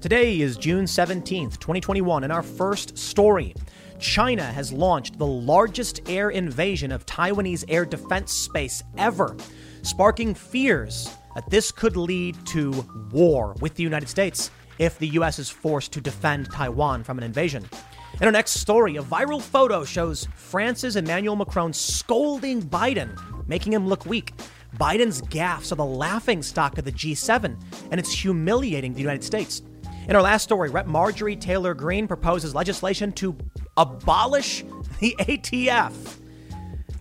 Today is June 17th, 2021, and our first story. China has launched the largest air invasion of Taiwanese air defense space ever, sparking fears that this could lead to war with the United States if the U.S. is forced to defend Taiwan from an invasion. In our next story, a viral photo shows France's Emmanuel Macron scolding Biden, making him look weak. Biden's gaffes are the laughing stock of the G7, and it's humiliating the United States. In our last story, Rep. Marjorie Taylor Greene proposes legislation to abolish the ATF.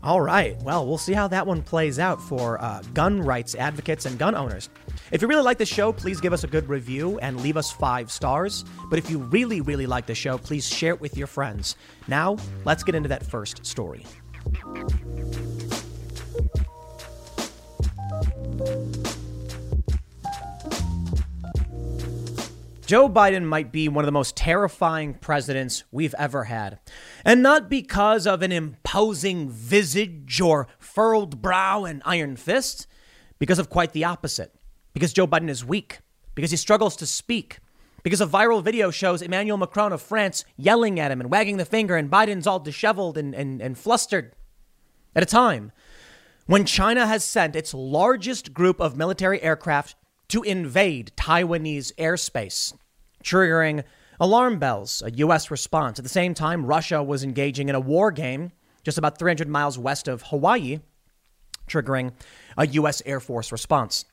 All right, well, we'll see how that one plays out for uh, gun rights advocates and gun owners. If you really like the show, please give us a good review and leave us five stars. But if you really, really like the show, please share it with your friends. Now, let's get into that first story. Joe Biden might be one of the most terrifying presidents we've ever had. And not because of an imposing visage or furrowed brow and iron fist, because of quite the opposite. Because Joe Biden is weak, because he struggles to speak, because a viral video shows Emmanuel Macron of France yelling at him and wagging the finger, and Biden's all disheveled and, and, and flustered. At a time when China has sent its largest group of military aircraft to invade Taiwanese airspace, triggering alarm bells, a U.S. response. At the same time, Russia was engaging in a war game just about 300 miles west of Hawaii, triggering a U.S. Air Force response.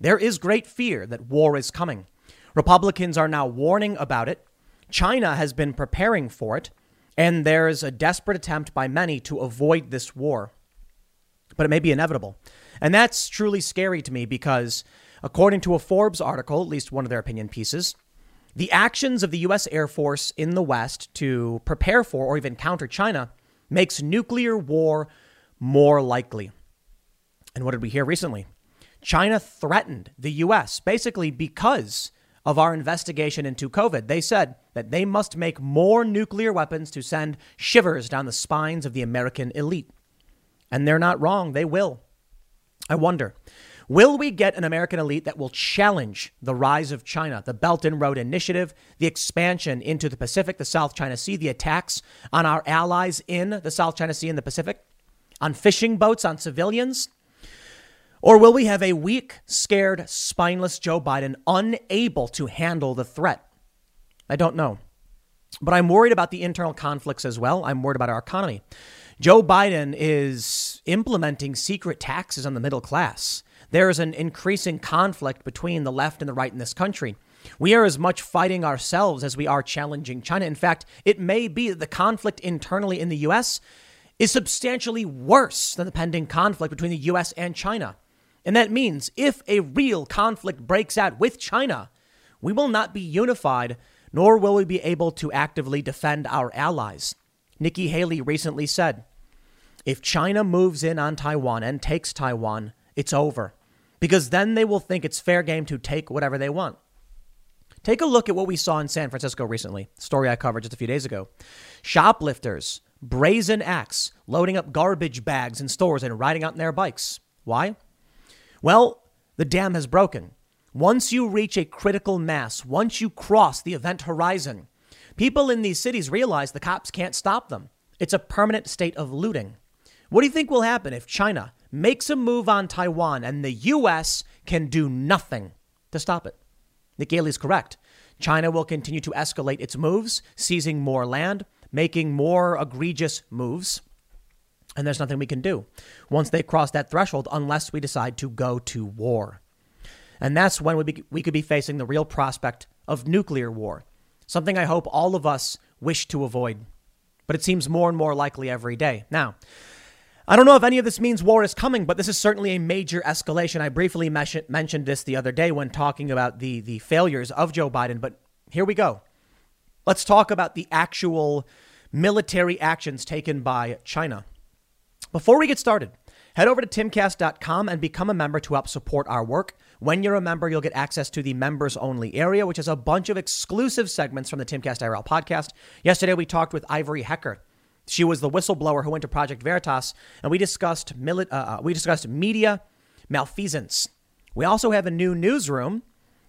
There is great fear that war is coming. Republicans are now warning about it. China has been preparing for it. And there's a desperate attempt by many to avoid this war. But it may be inevitable. And that's truly scary to me because According to a Forbes article, at least one of their opinion pieces, the actions of the U.S. Air Force in the West to prepare for or even counter China makes nuclear war more likely. And what did we hear recently? China threatened the U.S. basically because of our investigation into COVID. They said that they must make more nuclear weapons to send shivers down the spines of the American elite. And they're not wrong, they will. I wonder Will we get an American elite that will challenge the rise of China, the Belt and Road Initiative, the expansion into the Pacific, the South China Sea, the attacks on our allies in the South China Sea and the Pacific, on fishing boats, on civilians? Or will we have a weak, scared, spineless Joe Biden unable to handle the threat? I don't know. But I'm worried about the internal conflicts as well. I'm worried about our economy. Joe Biden is implementing secret taxes on the middle class. There is an increasing conflict between the left and the right in this country. We are as much fighting ourselves as we are challenging China. In fact, it may be that the conflict internally in the U.S. is substantially worse than the pending conflict between the U.S. and China. And that means if a real conflict breaks out with China, we will not be unified, nor will we be able to actively defend our allies. Nikki Haley recently said if China moves in on Taiwan and takes Taiwan, it's over because then they will think it's fair game to take whatever they want. Take a look at what we saw in San Francisco recently, story I covered just a few days ago. Shoplifters, brazen acts, loading up garbage bags in stores and riding out on their bikes. Why? Well, the dam has broken. Once you reach a critical mass, once you cross the event horizon, people in these cities realize the cops can't stop them. It's a permanent state of looting. What do you think will happen if China makes a move on Taiwan and the U.S. can do nothing to stop it? Nikki Haley is correct. China will continue to escalate its moves, seizing more land, making more egregious moves. And there's nothing we can do once they cross that threshold unless we decide to go to war. And that's when we, be, we could be facing the real prospect of nuclear war, something I hope all of us wish to avoid. But it seems more and more likely every day. Now, I don't know if any of this means war is coming, but this is certainly a major escalation. I briefly mentioned this the other day when talking about the, the failures of Joe Biden, but here we go. Let's talk about the actual military actions taken by China. Before we get started, head over to timcast.com and become a member to help support our work. When you're a member, you'll get access to the members only area, which is a bunch of exclusive segments from the Timcast IRL podcast. Yesterday, we talked with Ivory Hecker she was the whistleblower who went to Project Veritas, and we discussed mili- uh, uh, we discussed media malfeasance. We also have a new newsroom.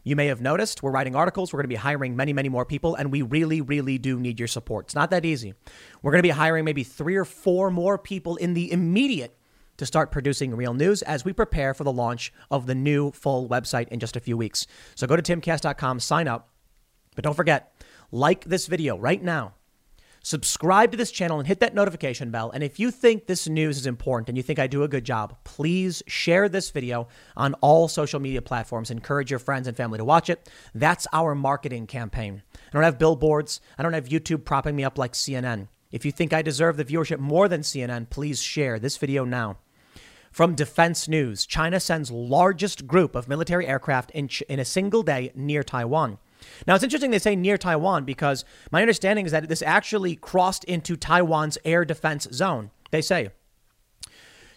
You may have noticed we're writing articles. We're going to be hiring many, many more people, and we really, really do need your support. It's not that easy. We're going to be hiring maybe three or four more people in the immediate to start producing real news as we prepare for the launch of the new full website in just a few weeks. So go to timcast.com, sign up. But don't forget, like this video right now. Subscribe to this channel and hit that notification bell. And if you think this news is important and you think I do a good job, please share this video on all social media platforms. Encourage your friends and family to watch it. That's our marketing campaign. I don't have billboards, I don't have YouTube propping me up like CNN. If you think I deserve the viewership more than CNN, please share this video now. From Defense News, China sends largest group of military aircraft in, in a single day near Taiwan. Now, it's interesting they say near Taiwan because my understanding is that this actually crossed into Taiwan's air defense zone. They say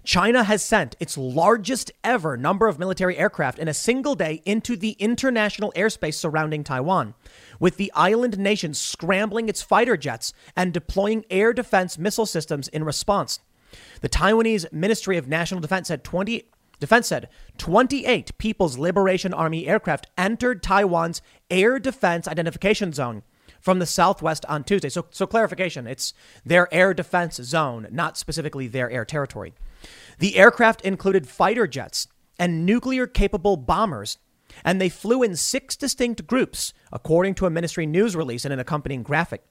China has sent its largest ever number of military aircraft in a single day into the international airspace surrounding Taiwan, with the island nation scrambling its fighter jets and deploying air defense missile systems in response. The Taiwanese Ministry of National Defense said 20 Defense said 28 People's Liberation Army aircraft entered Taiwan's air defense identification zone from the southwest on Tuesday. So, so clarification, it's their air defense zone, not specifically their air territory. The aircraft included fighter jets and nuclear capable bombers, and they flew in six distinct groups, according to a ministry news release and an accompanying graphic.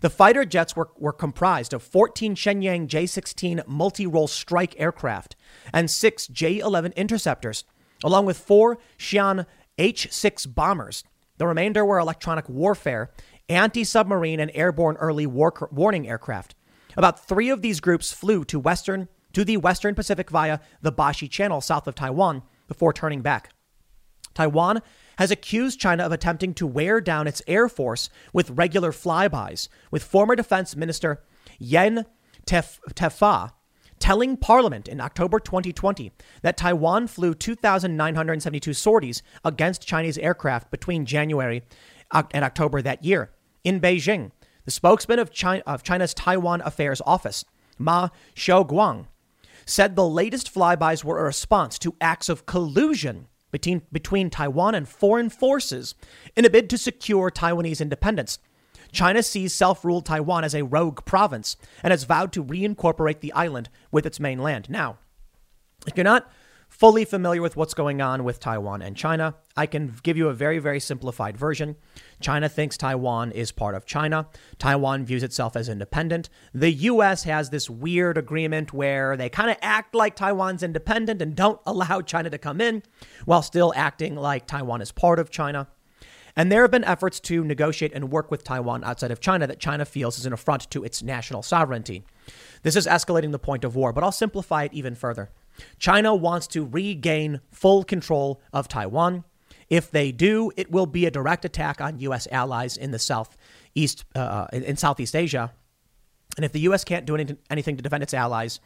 The fighter jets were, were comprised of 14 Shenyang J 16 multi role strike aircraft and six J 11 interceptors, along with four Xi'an H 6 bombers. The remainder were electronic warfare, anti submarine, and airborne early war- warning aircraft. About three of these groups flew to western to the Western Pacific via the Bashi Channel south of Taiwan before turning back. Taiwan has accused China of attempting to wear down its air force with regular flybys, with former Defense Minister Yen Tef- Tefah telling Parliament in October 2020 that Taiwan flew 2,972 sorties against Chinese aircraft between January and October that year. In Beijing, the spokesman of, China, of China's Taiwan Affairs Office, Ma Xiaoguang, said the latest flybys were a response to acts of collusion between, between Taiwan and foreign forces in a bid to secure Taiwanese independence. China sees self ruled Taiwan as a rogue province and has vowed to reincorporate the island with its mainland. Now, if you're not fully familiar with what's going on with Taiwan and China, I can give you a very, very simplified version. China thinks Taiwan is part of China. Taiwan views itself as independent. The U.S. has this weird agreement where they kind of act like Taiwan's independent and don't allow China to come in while still acting like Taiwan is part of China. And there have been efforts to negotiate and work with Taiwan outside of China that China feels is an affront to its national sovereignty. This is escalating the point of war, but I'll simplify it even further. China wants to regain full control of Taiwan. If they do, it will be a direct attack on U.S. allies in the southeast, uh, in Southeast Asia. And if the U.S. can't do anything to defend its allies,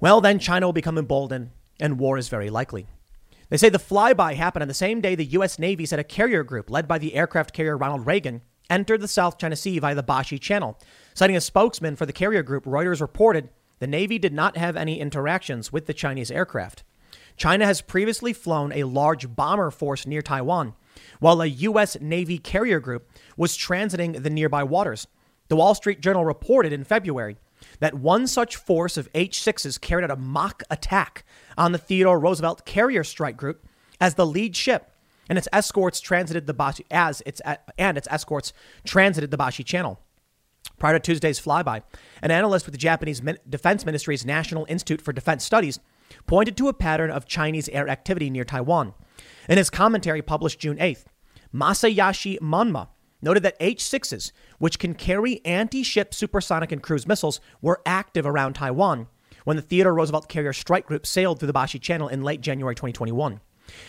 well, then China will become emboldened and war is very likely. They say the flyby happened on the same day the U.S. Navy said a carrier group led by the aircraft carrier Ronald Reagan entered the South China Sea via the Bashi Channel. Citing a spokesman for the carrier group, Reuters reported the Navy did not have any interactions with the Chinese aircraft. China has previously flown a large bomber force near Taiwan, while a U.S. Navy carrier group was transiting the nearby waters. The Wall Street Journal reported in February that one such force of H 6s carried out a mock attack on the Theodore Roosevelt carrier strike group as the lead ship and its escorts transited the Bashi as its and its escorts transited the Bashi Channel. Prior to Tuesday's flyby, an analyst with the Japanese Defense Ministry's National Institute for Defense Studies pointed to a pattern of Chinese air activity near Taiwan. In his commentary published June 8th, Masayashi Monma noted that H 6s, which can carry anti ship supersonic and cruise missiles, were active around Taiwan when the Theodore Roosevelt carrier strike group sailed through the Bashi Channel in late January 2021.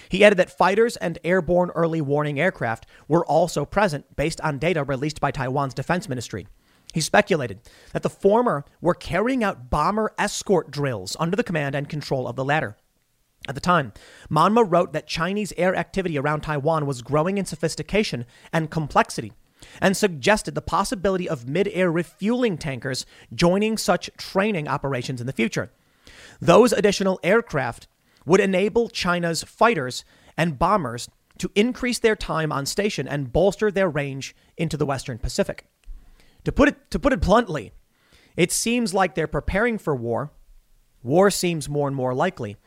He added that fighters and airborne early warning aircraft were also present based on data released by Taiwan's defense ministry. He speculated that the former were carrying out bomber escort drills under the command and control of the latter. At the time, Monma wrote that Chinese air activity around Taiwan was growing in sophistication and complexity and suggested the possibility of mid air refueling tankers joining such training operations in the future. Those additional aircraft would enable China's fighters and bombers to increase their time on station and bolster their range into the Western Pacific. To put it, to put it bluntly, it seems like they're preparing for war. War seems more and more likely.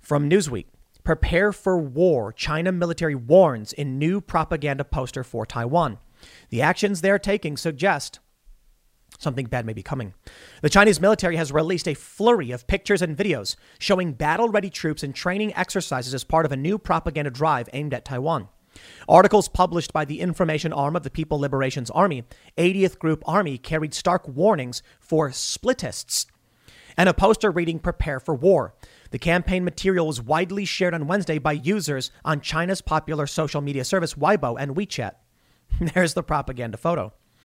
From Newsweek, prepare for war. China military warns in new propaganda poster for Taiwan. The actions they're taking suggest something bad may be coming. The Chinese military has released a flurry of pictures and videos showing battle ready troops and training exercises as part of a new propaganda drive aimed at Taiwan. Articles published by the information arm of the People Liberation's Army, 80th Group Army, carried stark warnings for splitists and a poster reading Prepare for War. The campaign material was widely shared on Wednesday by users on China's popular social media service Weibo and WeChat. There's the propaganda photo.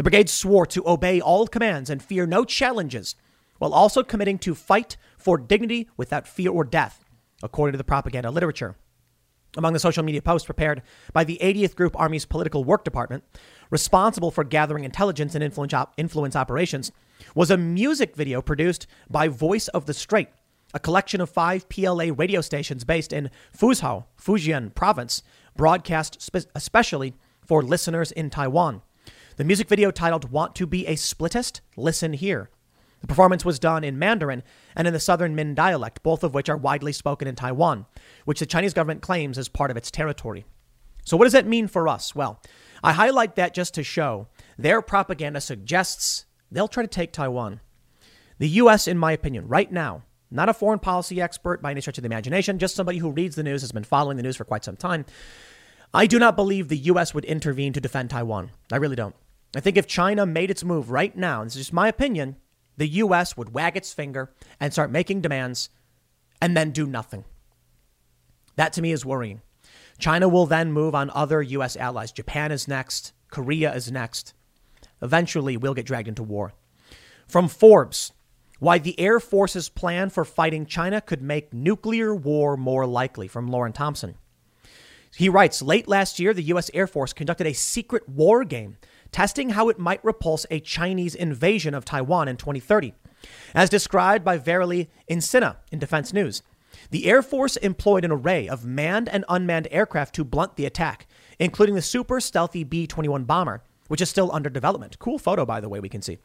The brigade swore to obey all commands and fear no challenges, while also committing to fight for dignity without fear or death, according to the propaganda literature. Among the social media posts prepared by the 80th Group Army's Political Work Department, responsible for gathering intelligence and influence, op- influence operations, was a music video produced by Voice of the Strait, a collection of five PLA radio stations based in Fuzhou, Fujian province, broadcast spe- especially for listeners in Taiwan. The music video titled Want to Be a Splitist? Listen Here. The performance was done in Mandarin and in the Southern Min dialect, both of which are widely spoken in Taiwan, which the Chinese government claims as part of its territory. So, what does that mean for us? Well, I highlight that just to show their propaganda suggests they'll try to take Taiwan. The U.S., in my opinion, right now, not a foreign policy expert by any stretch of the imagination, just somebody who reads the news, has been following the news for quite some time. I do not believe the U.S. would intervene to defend Taiwan. I really don't. I think if China made its move right now, this is just my opinion, the U.S. would wag its finger and start making demands and then do nothing. That to me is worrying. China will then move on other U.S. allies. Japan is next, Korea is next. Eventually, we'll get dragged into war. From Forbes, why the Air Force's plan for fighting China could make nuclear war more likely, from Loren Thompson. He writes Late last year, the U.S. Air Force conducted a secret war game testing how it might repulse a Chinese invasion of Taiwan in 2030. As described by Valerie Insinna in Defense News, the Air Force employed an array of manned and unmanned aircraft to blunt the attack, including the super stealthy B 21 bomber, which is still under development. Cool photo, by the way, we can see.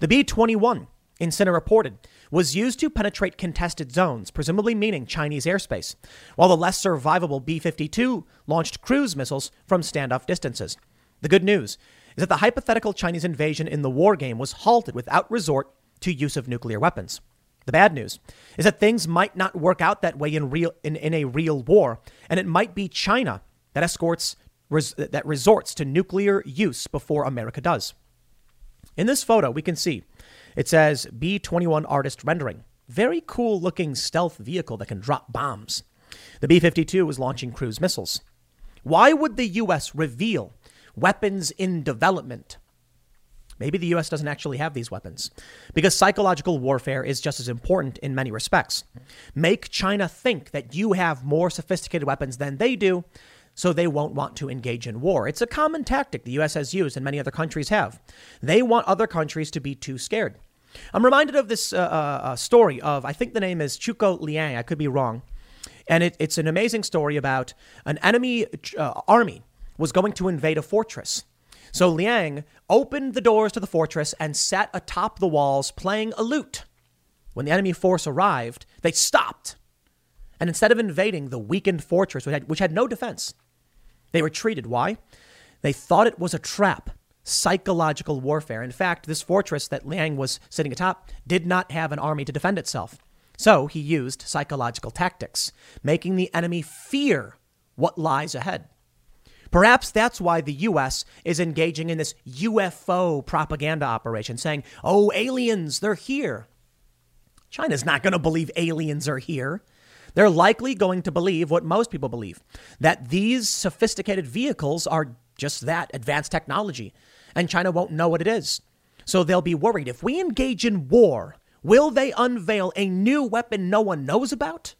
The B 21, Insinna reported, was used to penetrate contested zones, presumably meaning Chinese airspace, while the less survivable B 52 launched cruise missiles from standoff distances. The good news is that the hypothetical Chinese invasion in the war game was halted without resort to use of nuclear weapons. The bad news is that things might not work out that way in real in, in a real war, and it might be China that escorts res, that resorts to nuclear use before America does. In this photo, we can see it says B-21 artist rendering. Very cool looking stealth vehicle that can drop bombs. The B-52 was launching cruise missiles. Why would the U.S. reveal weapons in development. Maybe the US doesn't actually have these weapons because psychological warfare is just as important in many respects. Make China think that you have more sophisticated weapons than they do, so they won't want to engage in war. It's a common tactic the US has used and many other countries have. They want other countries to be too scared. I'm reminded of this uh, uh, story of, I think the name is Zhuge Liang, I could be wrong. And it, it's an amazing story about an enemy uh, army was going to invade a fortress. So Liang opened the doors to the fortress and sat atop the walls playing a lute. When the enemy force arrived, they stopped And instead of invading the weakened fortress, which had, which had no defense, they retreated. Why? They thought it was a trap, psychological warfare. In fact, this fortress that Liang was sitting atop did not have an army to defend itself. So he used psychological tactics, making the enemy fear what lies ahead. Perhaps that's why the US is engaging in this UFO propaganda operation, saying, oh, aliens, they're here. China's not going to believe aliens are here. They're likely going to believe what most people believe that these sophisticated vehicles are just that advanced technology, and China won't know what it is. So they'll be worried if we engage in war, will they unveil a new weapon no one knows about?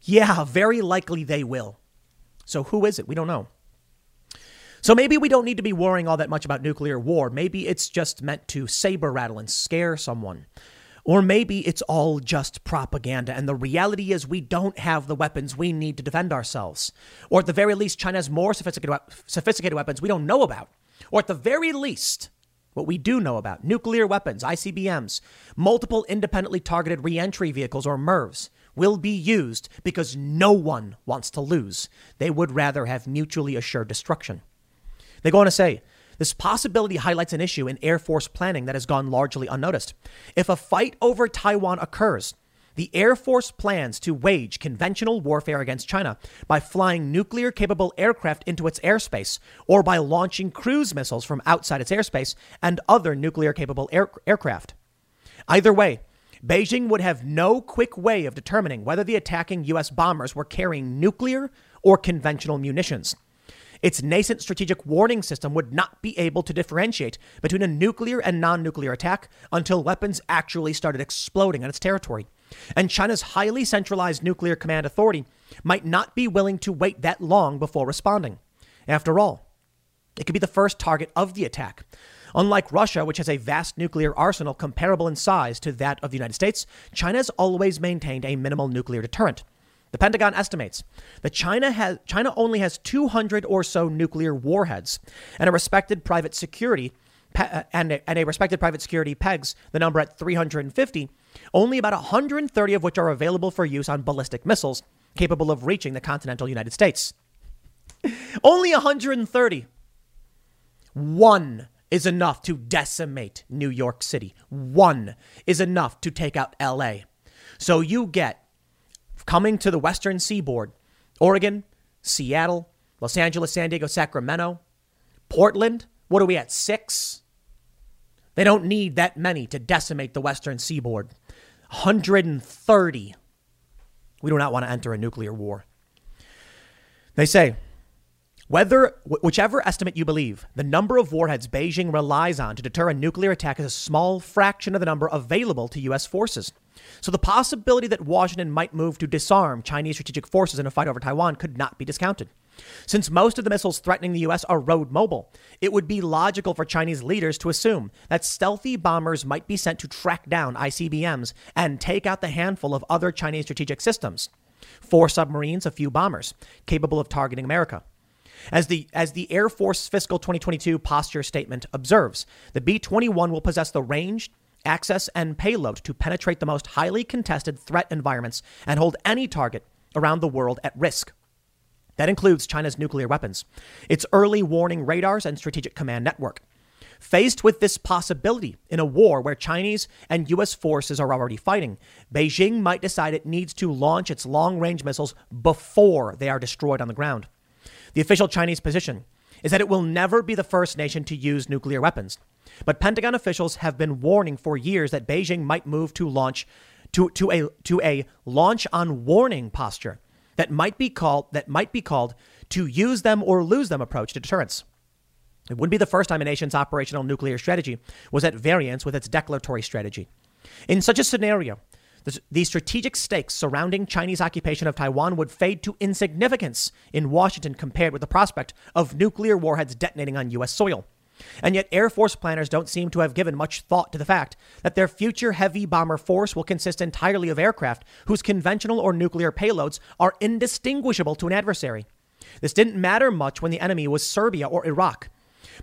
Yeah, very likely they will. So who is it? We don't know. So maybe we don't need to be worrying all that much about nuclear war. Maybe it's just meant to saber rattle and scare someone. Or maybe it's all just propaganda, and the reality is we don't have the weapons we need to defend ourselves. Or at the very least, China has more sophisticated, sophisticated weapons we don't know about. Or at the very least, what we do know about nuclear weapons, ICBMs, multiple independently targeted reentry vehicles, or MIRVs, will be used because no one wants to lose. They would rather have mutually assured destruction. They go on to say, this possibility highlights an issue in Air Force planning that has gone largely unnoticed. If a fight over Taiwan occurs, the Air Force plans to wage conventional warfare against China by flying nuclear capable aircraft into its airspace or by launching cruise missiles from outside its airspace and other nuclear capable air- aircraft. Either way, Beijing would have no quick way of determining whether the attacking U.S. bombers were carrying nuclear or conventional munitions. Its nascent strategic warning system would not be able to differentiate between a nuclear and non nuclear attack until weapons actually started exploding on its territory. And China's highly centralized nuclear command authority might not be willing to wait that long before responding. After all, it could be the first target of the attack. Unlike Russia, which has a vast nuclear arsenal comparable in size to that of the United States, China has always maintained a minimal nuclear deterrent. The Pentagon estimates that China has China only has 200 or so nuclear warheads, and a respected private security uh, and a, and a respected private security pegs the number at 350. Only about 130 of which are available for use on ballistic missiles capable of reaching the continental United States. only 130. One is enough to decimate New York City. One is enough to take out LA. So you get coming to the western seaboard Oregon, Seattle, Los Angeles, San Diego, Sacramento, Portland. What are we at? Six? They don't need that many to decimate the western seaboard. 130. We do not want to enter a nuclear war. They say, whether whichever estimate you believe, the number of warheads Beijing relies on to deter a nuclear attack is a small fraction of the number available to US forces. So the possibility that Washington might move to disarm Chinese strategic forces in a fight over Taiwan could not be discounted. Since most of the missiles threatening the U.S. are road mobile, it would be logical for Chinese leaders to assume that stealthy bombers might be sent to track down ICBMs and take out the handful of other Chinese strategic systems. Four submarines, a few bombers, capable of targeting America. As the, as the Air Force Fiscal 2022 Posture Statement observes, the B 21 will possess the range, access, and payload to penetrate the most highly contested threat environments and hold any target around the world at risk. That includes China's nuclear weapons, its early warning radars, and strategic command network. Faced with this possibility in a war where Chinese and U.S. forces are already fighting, Beijing might decide it needs to launch its long range missiles before they are destroyed on the ground. The official Chinese position is that it will never be the first nation to use nuclear weapons. But Pentagon officials have been warning for years that Beijing might move to launch to, to a to a launch on warning posture that might be called that might be called to use them or lose them approach to deterrence. It wouldn't be the first time a nation's operational nuclear strategy was at variance with its declaratory strategy. In such a scenario, the, strategic stakes surrounding Chinese occupation of Taiwan would fade to insignificance in Washington compared with the prospect of nuclear warheads detonating on U.S. soil. And yet, Air Force planners don't seem to have given much thought to the fact that their future heavy bomber force will consist entirely of aircraft whose conventional or nuclear payloads are indistinguishable to an adversary. This didn't matter much when the enemy was Serbia or Iraq.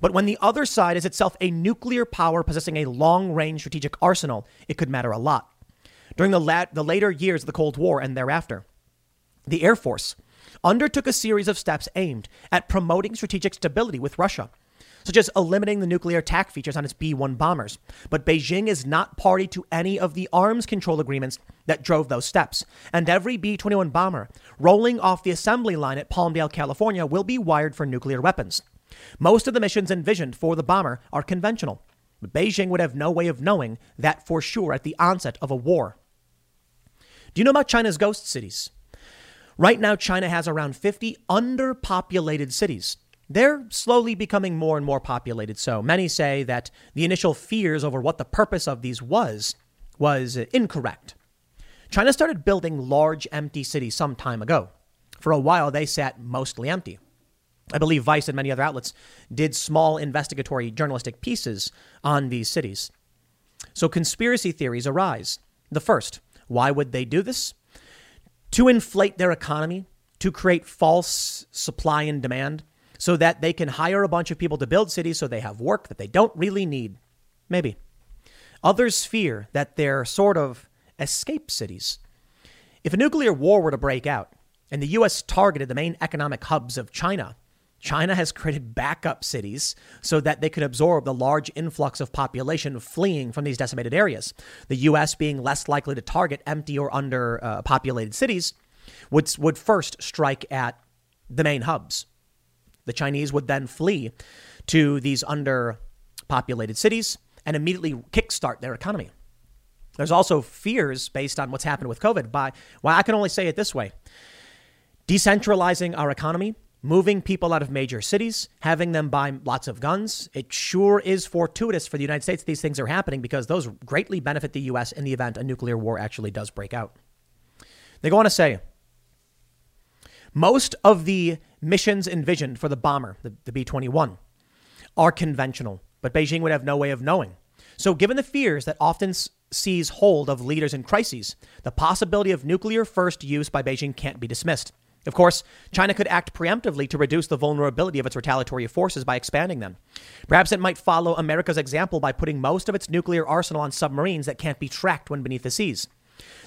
But when the other side is itself a nuclear power possessing a long range strategic arsenal, it could matter a lot. During the, la- the later years of the Cold War and thereafter, the Air Force undertook a series of steps aimed at promoting strategic stability with Russia, such as eliminating the nuclear attack features on its B 1 bombers. But Beijing is not party to any of the arms control agreements that drove those steps. And every B 21 bomber rolling off the assembly line at Palmdale, California, will be wired for nuclear weapons. Most of the missions envisioned for the bomber are conventional, but Beijing would have no way of knowing that for sure at the onset of a war. Do you know about China's ghost cities? Right now, China has around 50 underpopulated cities. They're slowly becoming more and more populated. So many say that the initial fears over what the purpose of these was was incorrect. China started building large empty cities some time ago. For a while, they sat mostly empty. I believe Vice and many other outlets did small investigatory journalistic pieces on these cities. So conspiracy theories arise. The first, why would they do this? To inflate their economy, to create false supply and demand, so that they can hire a bunch of people to build cities so they have work that they don't really need. Maybe. Others fear that they're sort of escape cities. If a nuclear war were to break out and the US targeted the main economic hubs of China, China has created backup cities so that they could absorb the large influx of population fleeing from these decimated areas. The U.S., being less likely to target empty or underpopulated uh, cities, would, would first strike at the main hubs. The Chinese would then flee to these underpopulated cities and immediately kickstart their economy. There's also fears based on what's happened with COVID by, well, I can only say it this way decentralizing our economy moving people out of major cities, having them buy lots of guns. It sure is fortuitous for the United States these things are happening because those greatly benefit the U.S. in the event a nuclear war actually does break out. They go on to say most of the missions envisioned for the bomber, the, the B 21, are conventional, but Beijing would have no way of knowing. So, given the fears that often seize hold of leaders in crises, the possibility of nuclear first use by Beijing can't be dismissed. Of course, China could act preemptively to reduce the vulnerability of its retaliatory forces by expanding them. Perhaps it might follow America's example by putting most of its nuclear arsenal on submarines that can't be tracked when beneath the seas.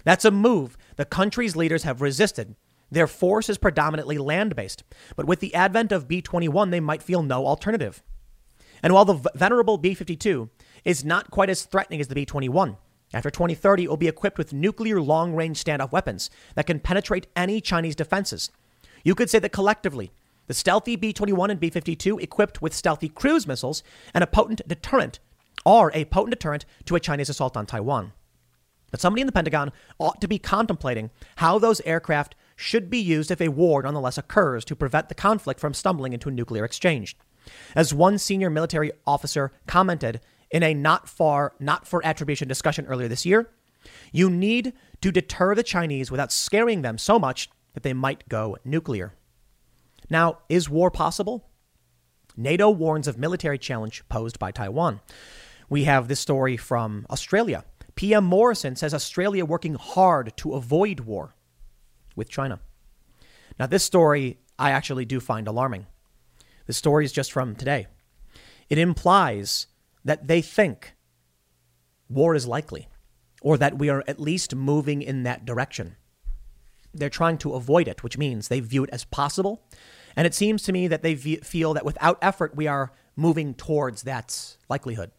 That's a move the country's leaders have resisted. Their force is predominantly land based, but with the advent of B 21, they might feel no alternative. And while the venerable B 52 is not quite as threatening as the B 21, after 2030, it will be equipped with nuclear long range standoff weapons that can penetrate any Chinese defenses. You could say that collectively, the stealthy B 21 and B 52, equipped with stealthy cruise missiles and a potent deterrent, are a potent deterrent to a Chinese assault on Taiwan. But somebody in the Pentagon ought to be contemplating how those aircraft should be used if a war nonetheless occurs to prevent the conflict from stumbling into a nuclear exchange. As one senior military officer commented in a not far, not for attribution discussion earlier this year. You need to deter the Chinese without scaring them so much that they might go nuclear. Now, is war possible? NATO warns of military challenge posed by Taiwan. We have this story from Australia. PM Morrison says Australia working hard to avoid war with China. Now, this story I actually do find alarming. The story is just from today. It implies that they think war is likely or that we are at least moving in that direction. They're trying to avoid it, which means they view it as possible. And it seems to me that they feel that without effort, we are moving towards that likelihood.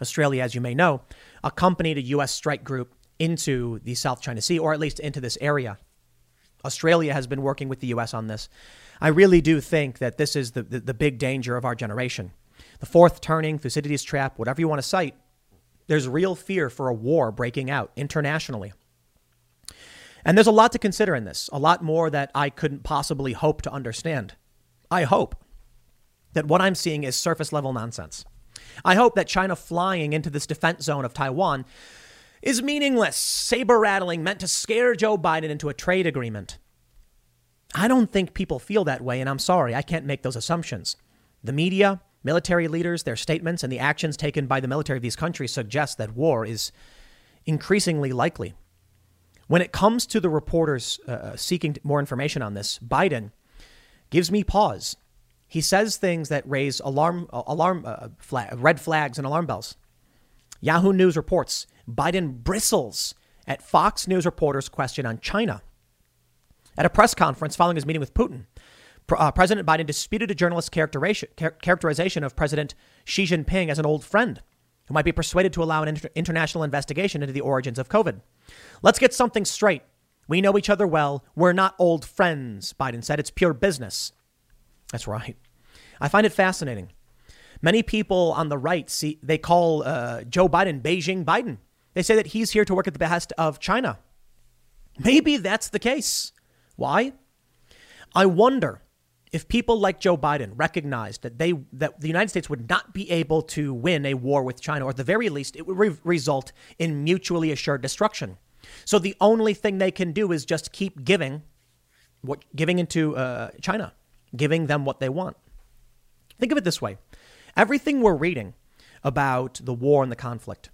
Australia, as you may know, accompanied a U.S. strike group into the South China Sea, or at least into this area. Australia has been working with the U.S. on this. I really do think that this is the, the, the big danger of our generation the fourth turning, Thucydides' trap, whatever you want to cite, there's real fear for a war breaking out internationally. And there's a lot to consider in this, a lot more that I couldn't possibly hope to understand. I hope that what I'm seeing is surface level nonsense. I hope that China flying into this defense zone of Taiwan is meaningless, saber rattling, meant to scare Joe Biden into a trade agreement. I don't think people feel that way, and I'm sorry, I can't make those assumptions. The media, Military leaders, their statements, and the actions taken by the military of these countries suggest that war is increasingly likely. When it comes to the reporters uh, uh seeking more information on this, Biden gives me pause. He says things that raise alarm, uh, alarm, uh, flag, red flags and alarm bells. Yahoo News reports Biden bristles at Fox News reporters' question on China. At a press conference following his meeting with Putin, uh, President Biden disputed a journalist's characterization, of President Xi Jinping as an old friend who might be persuaded to allow an inter- international investigation into the origins of COVID. Let's get something straight. We know each other well. We're not old friends, Biden said. It's pure business. That's right. I find it fascinating. Many people on the right see they call uh, Joe Biden Beijing Biden. They say that he's here to work at the behest of China. Maybe that's the case. Why? I wonder if people like Joe Biden recognized that they that the United States would not be able to win a war with China, or at the very least, it would re- result in mutually assured destruction. So the only thing they can do is just keep giving, what giving into uh, China, giving them what they want. Think of it this way: everything we're reading about the war and the conflict.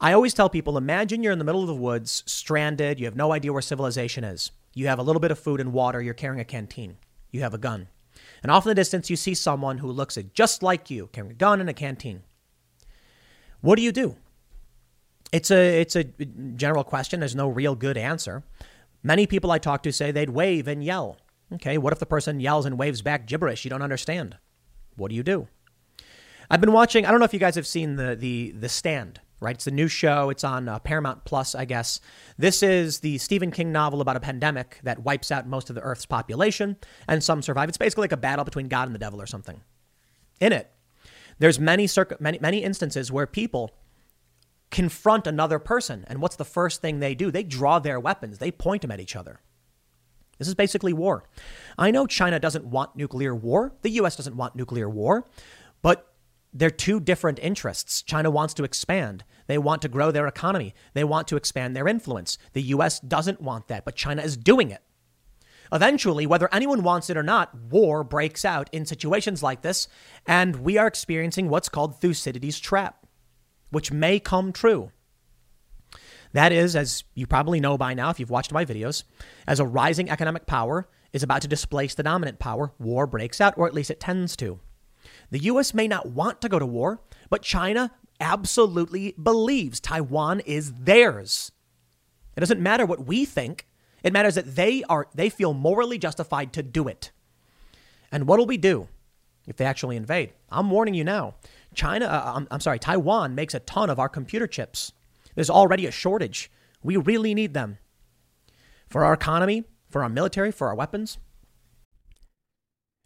I always tell people: imagine you're in the middle of the woods, stranded. You have no idea where civilization is. You have a little bit of food and water. You're carrying a canteen you have a gun. And off in the distance, you see someone who looks just like you, carrying a gun and a canteen. What do you do? It's a, it's a general question. There's no real good answer. Many people I talk to say they'd wave and yell. Okay, what if the person yells and waves back gibberish you don't understand? What do you do? I've been watching, I don't know if you guys have seen the, the, the stand right? It's a new show. It's on uh, Paramount Plus, I guess. This is the Stephen King novel about a pandemic that wipes out most of the Earth's population, and some survive. It's basically like a battle between God and the devil or something. In it, there's many circ- many many instances where people confront another person, and what's the first thing they do? They draw their weapons. They point them at each other. This is basically war. I know China doesn't want nuclear war. The U.S. doesn't want nuclear war, but they're two different interests. China wants to expand. They want to grow their economy. They want to expand their influence. The US doesn't want that, but China is doing it. Eventually, whether anyone wants it or not, war breaks out in situations like this, and we are experiencing what's called Thucydides' trap, which may come true. That is, as you probably know by now if you've watched my videos, as a rising economic power is about to displace the dominant power, war breaks out, or at least it tends to. The U.S. may not want to go to war, but China absolutely believes Taiwan is theirs. It doesn't matter what we think. It matters that they are they feel morally justified to do it. And what will we do if they actually invade? I'm warning you now. China, uh, I'm, I'm sorry, Taiwan makes a ton of our computer chips. There's already a shortage. We really need them for our economy, for our military, for our weapons.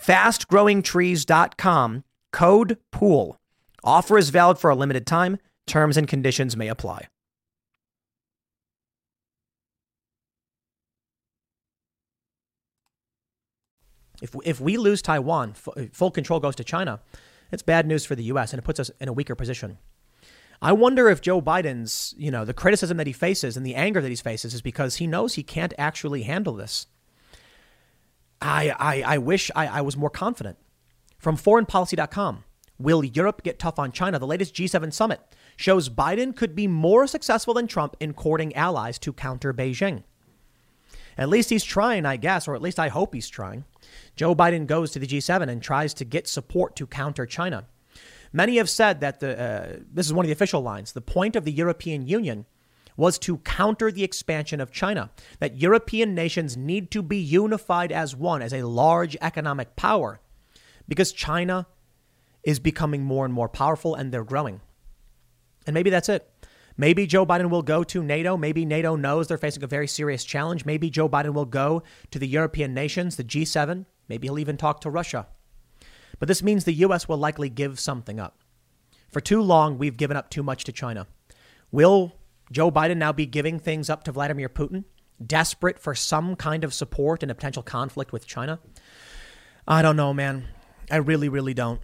fastgrowingtrees.com, code POOL. Offer is valid for a limited time. Terms and conditions may apply. If, if we lose Taiwan, uh, full control goes to China, it's bad news for the U.S. and it puts us in a weaker position. I wonder if Joe Biden's, you know, the criticism that he faces and the anger that he faces is because he knows he can't actually handle this. I, I, I wish I, I was more confident. From foreignpolicy.com, will Europe get tough on China? The latest G7 summit shows Biden could be more successful than Trump in courting allies to counter Beijing. At least he's trying, I guess, or at least I hope he's trying. Joe Biden goes to the G7 and tries to get support to counter China. Many have said that the, uh, this is one of the official lines. The point of the European Union was to counter the expansion of China, that European nations need to be unified as one, as a large economic power, because China is becoming more and more powerful and they're growing. And maybe that's it. Maybe Joe Biden will go to NATO. Maybe NATO knows they're facing a very serious challenge. Maybe Joe Biden will go to the European nations, the G7. Maybe he'll even talk to Russia. but this means the U.S. will likely give something up. For too long, we've given up too much to China. Will Joe Biden now be giving things up to Vladimir Putin, desperate for some kind of support in a potential conflict with China? I don't know, man. I really, really don't.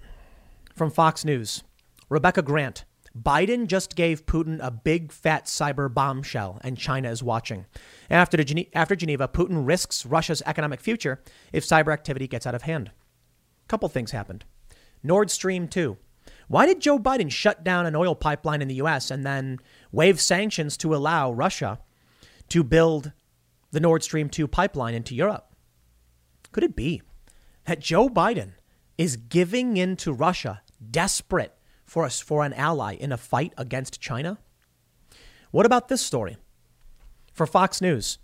From Fox News, Rebecca Grant. Biden just gave Putin a big fat cyber bombshell, and China is watching. After, Gene- after Geneva, Putin risks Russia's economic future if cyber activity gets out of hand. Couple things happened. Nord Stream 2. Why did Joe Biden shut down an oil pipeline in the U.S. and then waive sanctions to allow Russia to build the Nord Stream 2 pipeline into Europe? Could it be that Joe Biden is giving in to Russia, desperate for us for an ally in a fight against China? What about this story? For Fox News.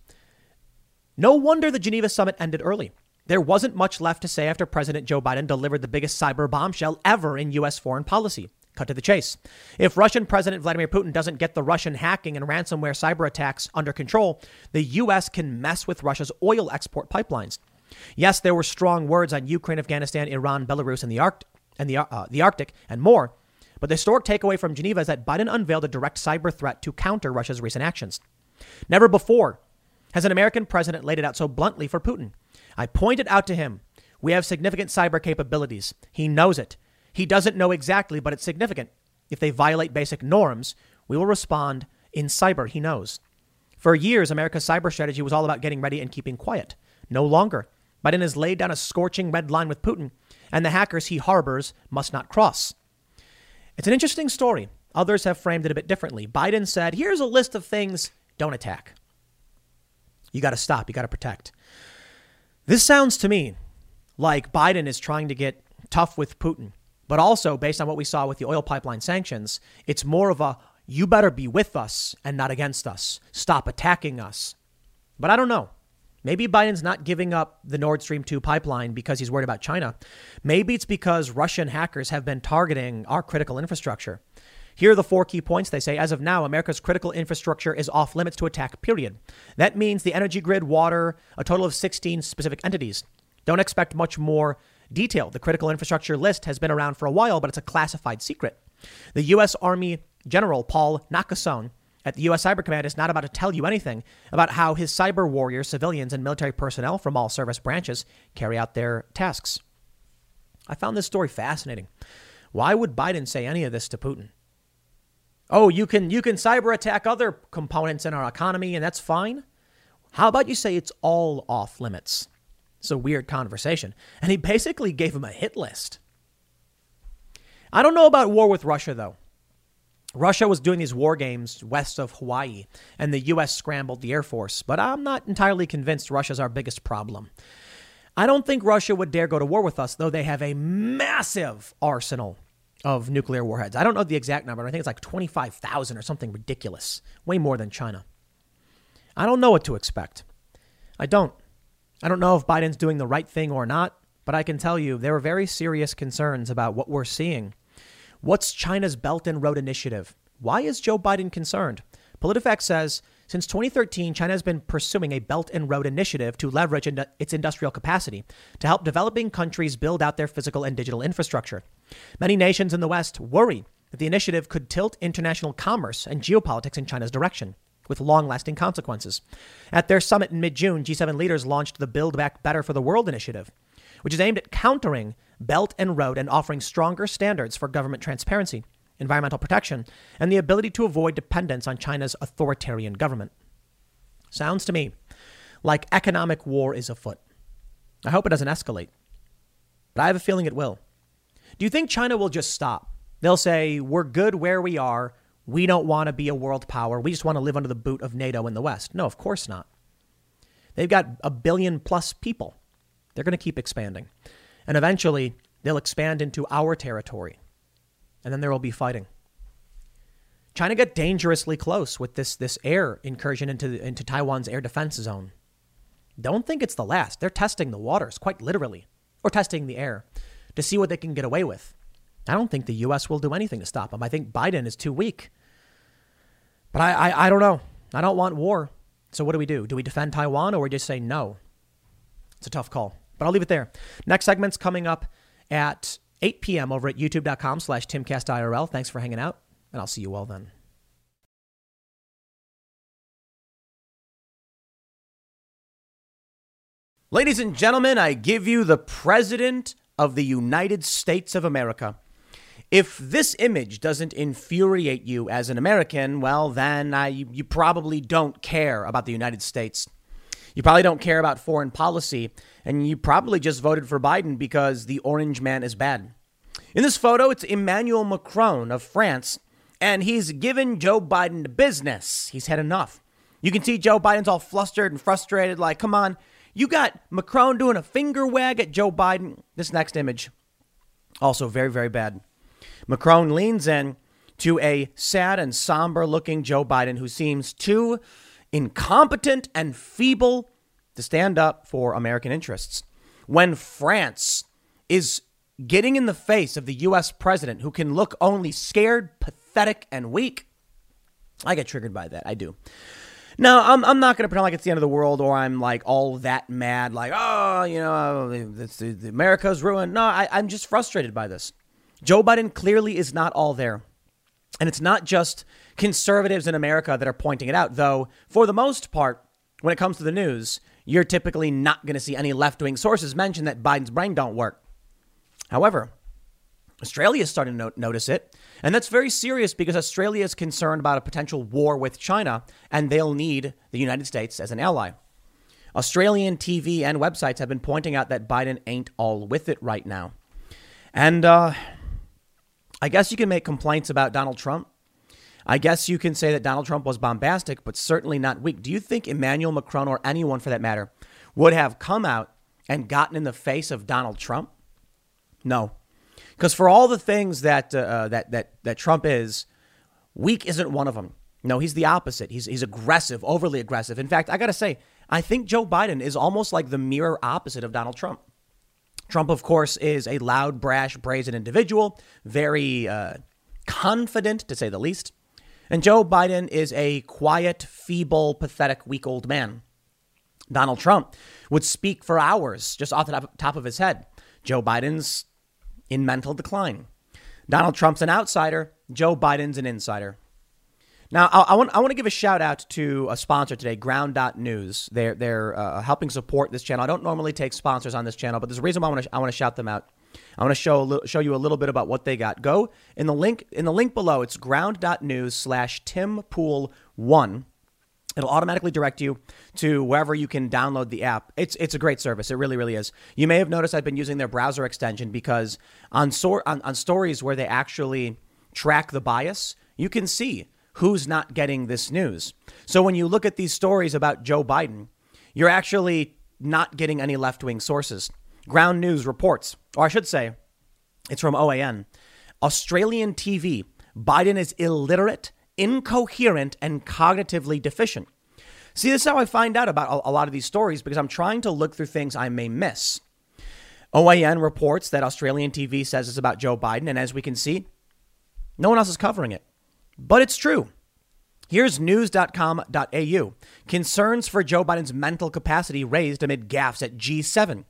No wonder the Geneva summit ended early. There wasn't much left to say after President Joe Biden delivered the biggest cyber bombshell ever in U.S. foreign policy. Cut to the chase. If Russian President Vladimir Putin doesn't get the Russian hacking and ransomware cyber attacks under control, the U.S. can mess with Russia's oil export pipelines. Yes, there were strong words on Ukraine, Afghanistan, Iran, Belarus, and the, Arct- and the, uh, the Arctic, and more. But the historic takeaway from Geneva is that Biden unveiled a direct cyber threat to counter Russia's recent actions. Never before has an American president laid it out so bluntly for Putin. I pointed out to him, we have significant cyber capabilities. He knows it. He doesn't know exactly, but it's significant. If they violate basic norms, we will respond in cyber, he knows. For years, America's cyber strategy was all about getting ready and keeping quiet. No longer. Biden has laid down a scorching red line with Putin, and the hackers he harbors must not cross. It's an interesting story. Others have framed it a bit differently. Biden said, here's a list of things don't attack. You got to stop, you got to protect. This sounds to me like Biden is trying to get tough with Putin, but also based on what we saw with the oil pipeline sanctions, it's more of a you better be with us and not against us. Stop attacking us. But I don't know. Maybe Biden's not giving up the Nord Stream 2 pipeline because he's worried about China. Maybe it's because Russian hackers have been targeting our critical infrastructure. Here are the four key points they say. As of now, America's critical infrastructure is off limits to attack, period. That means the energy grid, water, a total of 16 specific entities. Don't expect much more detail. The critical infrastructure list has been around for a while, but it's a classified secret. The U.S. Army General Paul Nakasone at the U.S. Cyber Command is not about to tell you anything about how his cyber warriors, civilians, and military personnel from all service branches carry out their tasks. I found this story fascinating. Why would Biden say any of this to Putin? Oh, you can you can cyber attack other components in our economy and that's fine. How about you say it's all off limits? It's a weird conversation. And he basically gave him a hit list. I don't know about war with Russia though. Russia was doing these war games west of Hawaii, and the U.S. scrambled the Air Force, but I'm not entirely convinced Russia's our biggest problem. I don't think Russia would dare go to war with us, though they have a massive arsenal of nuclear warheads. I don't know the exact number. I think it's like 25,000 or something ridiculous, way more than China. I don't know what to expect. I don't. I don't know if Biden's doing the right thing or not, but I can tell you there are very serious concerns about what we're seeing What's China's Belt and Road Initiative? Why is Joe Biden concerned? PolitiFact says since 2013, China has been pursuing a Belt and Road Initiative to leverage its industrial capacity to help developing countries build out their physical and digital infrastructure. Many nations in the West worry that the initiative could tilt international commerce and geopolitics in China's direction with long lasting consequences. At their summit in mid June, G7 leaders launched the Build Back Better for the World initiative, which is aimed at countering Belt and Road and offering stronger standards for government transparency, environmental protection, and the ability to avoid dependence on China's authoritarian government. Sounds to me like economic war is afoot. I hope it doesn't escalate, but I have a feeling it will. Do you think China will just stop? They'll say, We're good where we are. We don't want to be a world power. We just want to live under the boot of NATO in the West. No, of course not. They've got a billion plus people. They're going to keep expanding. And eventually, they'll expand into our territory. And then there will be fighting. China got dangerously close with this, this air incursion into, into Taiwan's air defense zone. Don't think it's the last. They're testing the waters, quite literally, or testing the air to see what they can get away with. I don't think the U.S. will do anything to stop them. I think Biden is too weak. But I, I, I don't know. I don't want war. So what do we do? Do we defend Taiwan or we just say no? It's a tough call. But I'll leave it there. Next segment's coming up at 8 p.m. over at youtube.com slash timcastirl. Thanks for hanging out, and I'll see you all then. Ladies and gentlemen, I give you the President of the United States of America. If this image doesn't infuriate you as an American, well, then I, you probably don't care about the United States. You probably don't care about foreign policy, and you probably just voted for Biden because the orange man is bad. In this photo, it's Emmanuel Macron of France, and he's given Joe Biden the business. He's had enough. You can see Joe Biden's all flustered and frustrated, like, come on, you got Macron doing a finger wag at Joe Biden. This next image, also very, very bad. Macron leans in to a sad and somber looking Joe Biden who seems too incompetent and feeble to stand up for American interests. When France is getting in the face of the US president who can look only scared, pathetic, and weak, I get triggered by that. I do. Now, I'm, I'm not going to pretend like it's the end of the world or I'm like all that mad, like, oh, you know, oh, the, the America's ruined. No, I, I'm just frustrated by this. Joe Biden clearly is not all there. And it's not just conservatives in America that are pointing it out, though, for the most part, when it comes to the news, you're typically not going to see any left wing sources mention that Biden's brain don't work. However, Australia is starting to notice it. And that's very serious because Australia is concerned about a potential war with China, and they'll need the United States as an ally. Australian TV and websites have been pointing out that Biden ain't all with it right now. And uh, I guess you can make complaints about Donald Trump. I guess you can say that Donald Trump was bombastic, but certainly not weak. Do you think Emmanuel Macron or anyone for that matter would have come out and gotten in the face of Donald Trump? No. Because for all the things that, uh, uh, that, that, that Trump is, weak isn't one of them. No, he's the opposite. He's, he's aggressive, overly aggressive. In fact, I got to say, I think Joe Biden is almost like the mirror opposite of Donald Trump. Trump, of course, is a loud, brash, brazen individual, very uh, confident, to say the least. And Joe Biden is a quiet, feeble, pathetic, weak old man. Donald Trump would speak for hours just off the top of his head. Joe Biden's in mental decline. Donald Trump's an outsider. Joe Biden's an insider. Now, I, I, want I want to give a shout out to a sponsor today, Ground.news. They're they're uh, helping support this channel. I don't normally take sponsors on this channel, but there's a reason why I want to I want to shout them out. I want to show show you a little bit about what they got. Go in the link in the link below. It's ground.news slash timpool one. It'll automatically direct you to wherever you can download the app. It's it's a great service. It really really is. You may have noticed I've been using their browser extension because on sor- on, on stories where they actually track the bias, you can see who's not getting this news. So when you look at these stories about Joe Biden, you're actually not getting any left wing sources. Ground News reports, or I should say, it's from OAN. Australian TV, Biden is illiterate, incoherent, and cognitively deficient. See, this is how I find out about a lot of these stories because I'm trying to look through things I may miss. OAN reports that Australian TV says it's about Joe Biden, and as we can see, no one else is covering it. But it's true. Here's news.com.au. Concerns for Joe Biden's mental capacity raised amid gaffes at G7.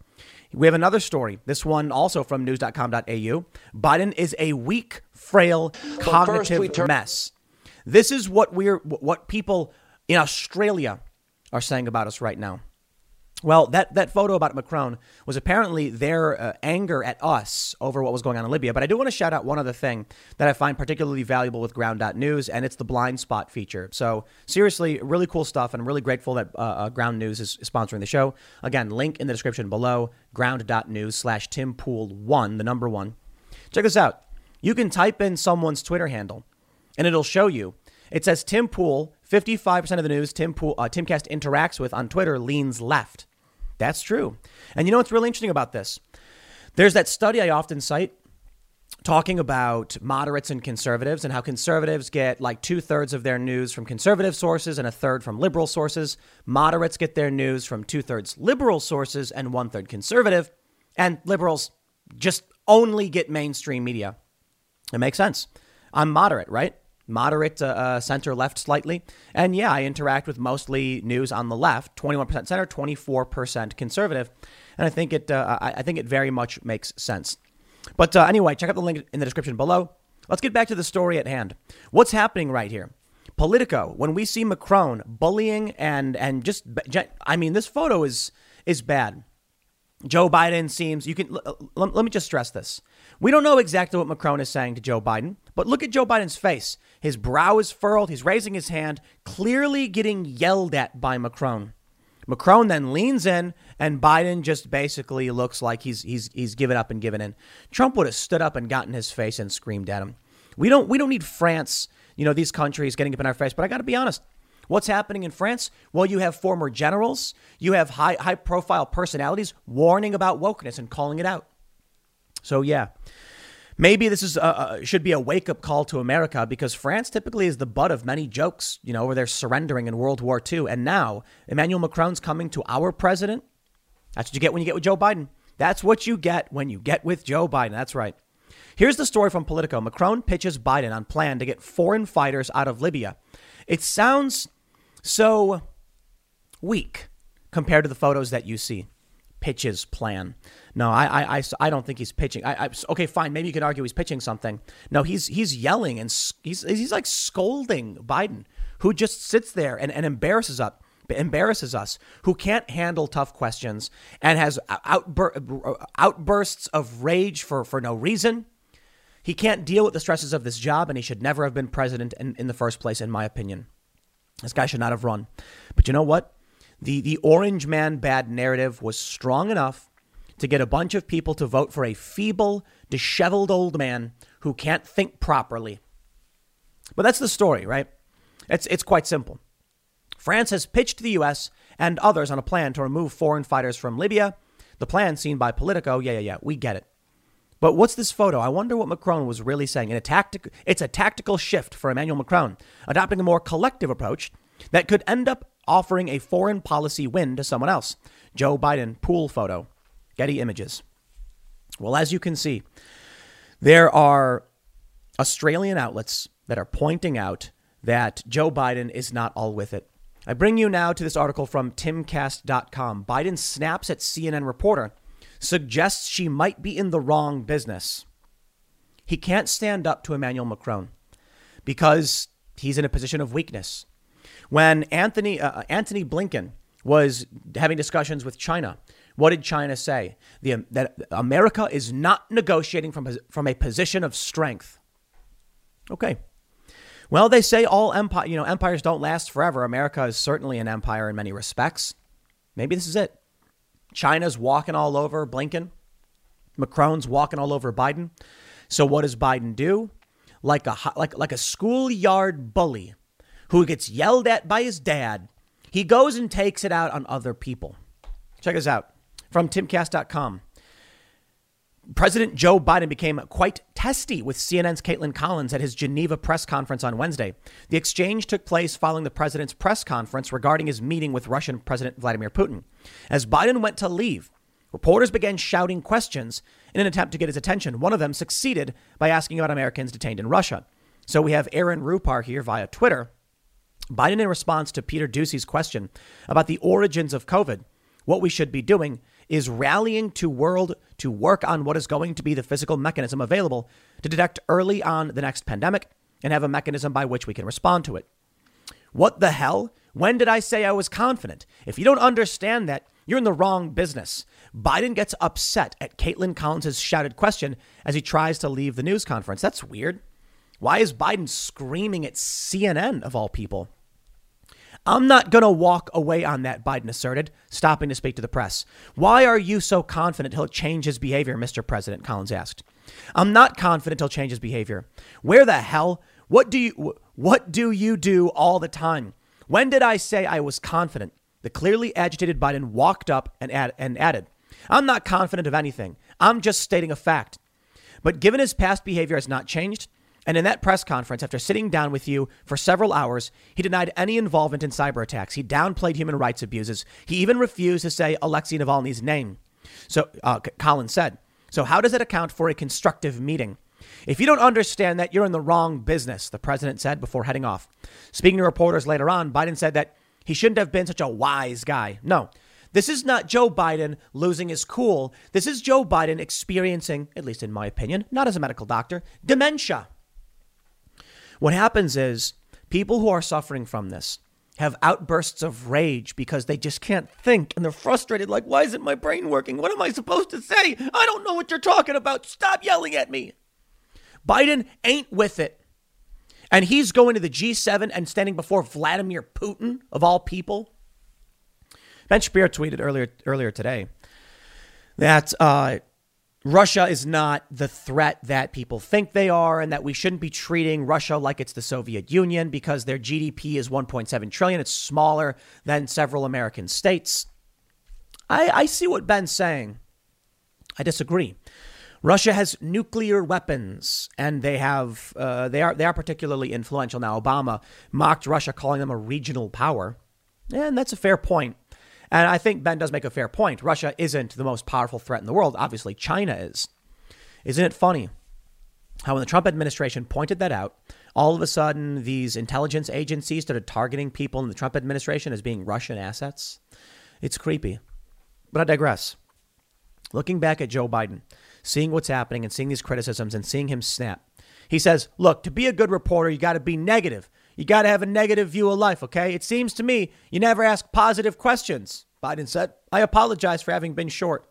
We have another story. This one also from news.com.au. Biden is a weak, frail, cognitive turn- mess. This is what we're what people in Australia are saying about us right now. Well, that, that photo about Macron was apparently their uh, anger at us over what was going on in Libya. But I do want to shout out one other thing that I find particularly valuable with Ground.news, and it's the blind spot feature. So, seriously, really cool stuff, and I'm really grateful that uh, uh, Ground News is sponsoring the show. Again, link in the description below ground.news slash timpool1, the number one. Check this out. You can type in someone's Twitter handle, and it'll show you. It says Tim Pool, 55% of the news Tim Pool, uh, Timcast interacts with on Twitter leans left. That's true. And you know what's really interesting about this? There's that study I often cite talking about moderates and conservatives and how conservatives get like two thirds of their news from conservative sources and a third from liberal sources. Moderates get their news from two thirds liberal sources and one third conservative. And liberals just only get mainstream media. It makes sense. I'm moderate, right? Moderate uh, center left slightly. And yeah, I interact with mostly news on the left, 21% center, 24% conservative. And I think it, uh, I think it very much makes sense. But uh, anyway, check out the link in the description below. Let's get back to the story at hand. What's happening right here? Politico, when we see Macron bullying and and just I mean this photo is is bad. Joe Biden seems you can let, let me just stress this. We don't know exactly what Macron is saying to Joe Biden, but look at Joe Biden's face. His brow is furled, he's raising his hand, clearly getting yelled at by Macron. Macron then leans in, and Biden just basically looks like he's he's he's given up and given in. Trump would have stood up and gotten his face and screamed at him. We don't we don't need France, you know, these countries getting up in our face. But I got to be honest, what's happening in France? Well, you have former generals, you have high high profile personalities warning about wokeness and calling it out. So yeah, maybe this is a, should be a wake up call to America because France typically is the butt of many jokes, you know, where they're surrendering in World War II. And now Emmanuel Macron's coming to our president. That's what you get when you get with Joe Biden. That's what you get when you get with Joe Biden. That's right. Here's the story from Politico. Macron pitches Biden on plan to get foreign fighters out of Libya. It sounds so weak compared to the photos that you see pitches plan. No, I, I, I, I don't think he's pitching. I, I, okay, fine. Maybe you could argue he's pitching something. No, he's he's yelling and he's he's like scolding Biden, who just sits there and, and embarrasses us, embarrasses us, who can't handle tough questions and has outbur- outbursts of rage for for no reason. He can't deal with the stresses of this job, and he should never have been president in, in the first place, in my opinion. This guy should not have run. But you know what? the, the orange man bad narrative was strong enough to get a bunch of people to vote for a feeble, disheveled old man who can't think properly. But that's the story, right? It's, it's quite simple. France has pitched the U.S. and others on a plan to remove foreign fighters from Libya. The plan seen by Politico, yeah, yeah, yeah, we get it. But what's this photo? I wonder what Macron was really saying. In a tactic, it's a tactical shift for Emmanuel Macron, adopting a more collective approach that could end up offering a foreign policy win to someone else. Joe Biden pool photo, Getty Images. Well, as you can see, there are Australian outlets that are pointing out that Joe Biden is not all with it. I bring you now to this article from timcast.com. Biden snaps at CNN reporter, suggests she might be in the wrong business. He can't stand up to Emmanuel Macron because he's in a position of weakness. When Anthony uh, Antony Blinken was having discussions with China, what did China say? The, that America is not negotiating from, from a position of strength. Okay. Well, they say all empire, you know, empires don't last forever. America is certainly an empire in many respects. Maybe this is it. China's walking all over Blinken. Macron's walking all over Biden. So what does Biden do? Like a like like a schoolyard bully who gets yelled at by his dad, he goes and takes it out on other people. Check this out from timcast.com. President Joe Biden became quite testy with CNN's Kaitlan Collins at his Geneva press conference on Wednesday. The exchange took place following the president's press conference regarding his meeting with Russian President Vladimir Putin. As Biden went to leave, reporters began shouting questions in an attempt to get his attention. One of them succeeded by asking about Americans detained in Russia. So we have Aaron Rupar here via Twitter Biden, in response to Peter Doocy's question about the origins of COVID, what we should be doing is rallying to world to work on what is going to be the physical mechanism available to detect early on the next pandemic and have a mechanism by which we can respond to it. What the hell? When did I say I was confident? If you don't understand that, you're in the wrong business. Biden gets upset at Kaitlan Collins' shouted question as he tries to leave the news conference. That's weird. Why is Biden screaming at CNN of all people? I'm not going to walk away on that, Biden asserted, stopping to speak to the press. Why are you so confident he'll change his behavior, Mr. President? Collins asked. I'm not confident he'll change his behavior. Where the hell? What do you what do you do all the time? When did I say I was confident? The clearly agitated Biden walked up and, and added, I'm not confident of anything. I'm just stating a fact. But given his past behavior has not changed, and in that press conference, after sitting down with you for several hours, he denied any involvement in cyber attacks. He downplayed human rights abuses. He even refused to say Alexei Navalny's name. So, uh, Collins said. So, how does it account for a constructive meeting? If you don't understand that, you're in the wrong business, the president said before heading off. Speaking to reporters later on, Biden said that he shouldn't have been such a wise guy. No, This is not Joe Biden losing his cool. This is Joe Biden experiencing, at least in my opinion, not as a medical doctor, dementia. What happens is people who are suffering from this have outbursts of rage because they just can't think and they're frustrated like why isn't my brain working? What am i supposed to say? I don't know what you're talking about. Stop yelling at me. Biden ain't with it. And he's going to the g7 and standing before vladimir putin of all people. Ben shapiro tweeted earlier earlier today that uh, Russia is not the threat that people think they are, and that we shouldn't be treating Russia like it's the Soviet Union because their GDP is 1.7 trillion. It's smaller than several American states. I, I see what Ben's saying. I disagree. Russia has nuclear weapons, and they have uh, they are they are particularly influential. Now, Obama mocked Russia, calling them a regional power, and that's a fair point. And I think Ben does make a fair point. Russia isn't the most powerful threat in the world. Obviously, China is. Isn't it funny how when the Trump administration pointed that out, all of a sudden these intelligence agencies started targeting people in the Trump administration as being Russian assets? It's creepy. But I digress. Looking back at Joe Biden, seeing what's happening and seeing these criticisms and seeing him snap, he says, Look, to be a good reporter, you got to be negative. You got to have a negative view of life, okay? It seems to me you never ask positive questions. Biden said, I apologize for having been short.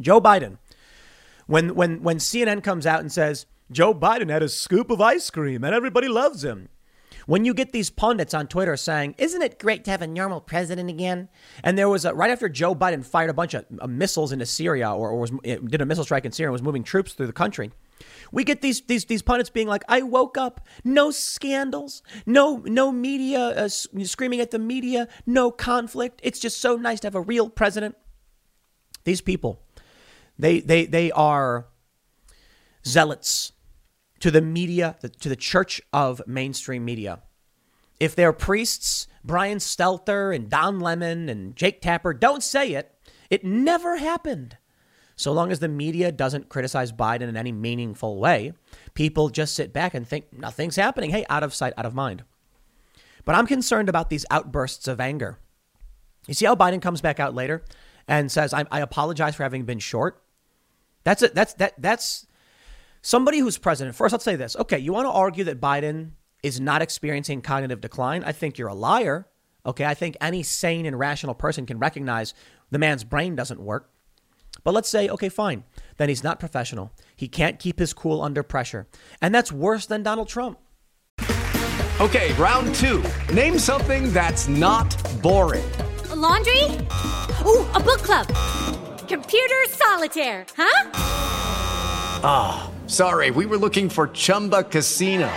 Joe Biden, when, when, when CNN comes out and says, Joe Biden had a scoop of ice cream and everybody loves him. When you get these pundits on Twitter saying, Isn't it great to have a normal president again? And there was a, right after Joe Biden fired a bunch of uh, missiles into Syria or, or was, did a missile strike in Syria and was moving troops through the country. We get these these these pundits being like, "I woke up, no scandals, no no media uh, screaming at the media, no conflict. It's just so nice to have a real president." These people, they they they are zealots to the media, to the church of mainstream media. If they're priests, Brian Stelter and Don Lemon and Jake Tapper don't say it, it never happened. So long as the media doesn't criticize Biden in any meaningful way, people just sit back and think nothing's happening. Hey, out of sight, out of mind. But I'm concerned about these outbursts of anger. You see how Biden comes back out later and says, I, I apologize for having been short? That's it. That's that. That's somebody who's president. First, I'll say this. Okay, you want to argue that Biden is not experiencing cognitive decline? I think you're a liar. Okay, I think any sane and rational person can recognize the man's brain doesn't work. But let's say, okay, fine. Then he's not professional. He can't keep his cool under pressure. And that's worse than Donald Trump. Okay, round two. Name something that's not boring. A laundry? Ooh, a book club. Computer solitaire, huh? Ah, oh, sorry. We were looking for Chumba Casino.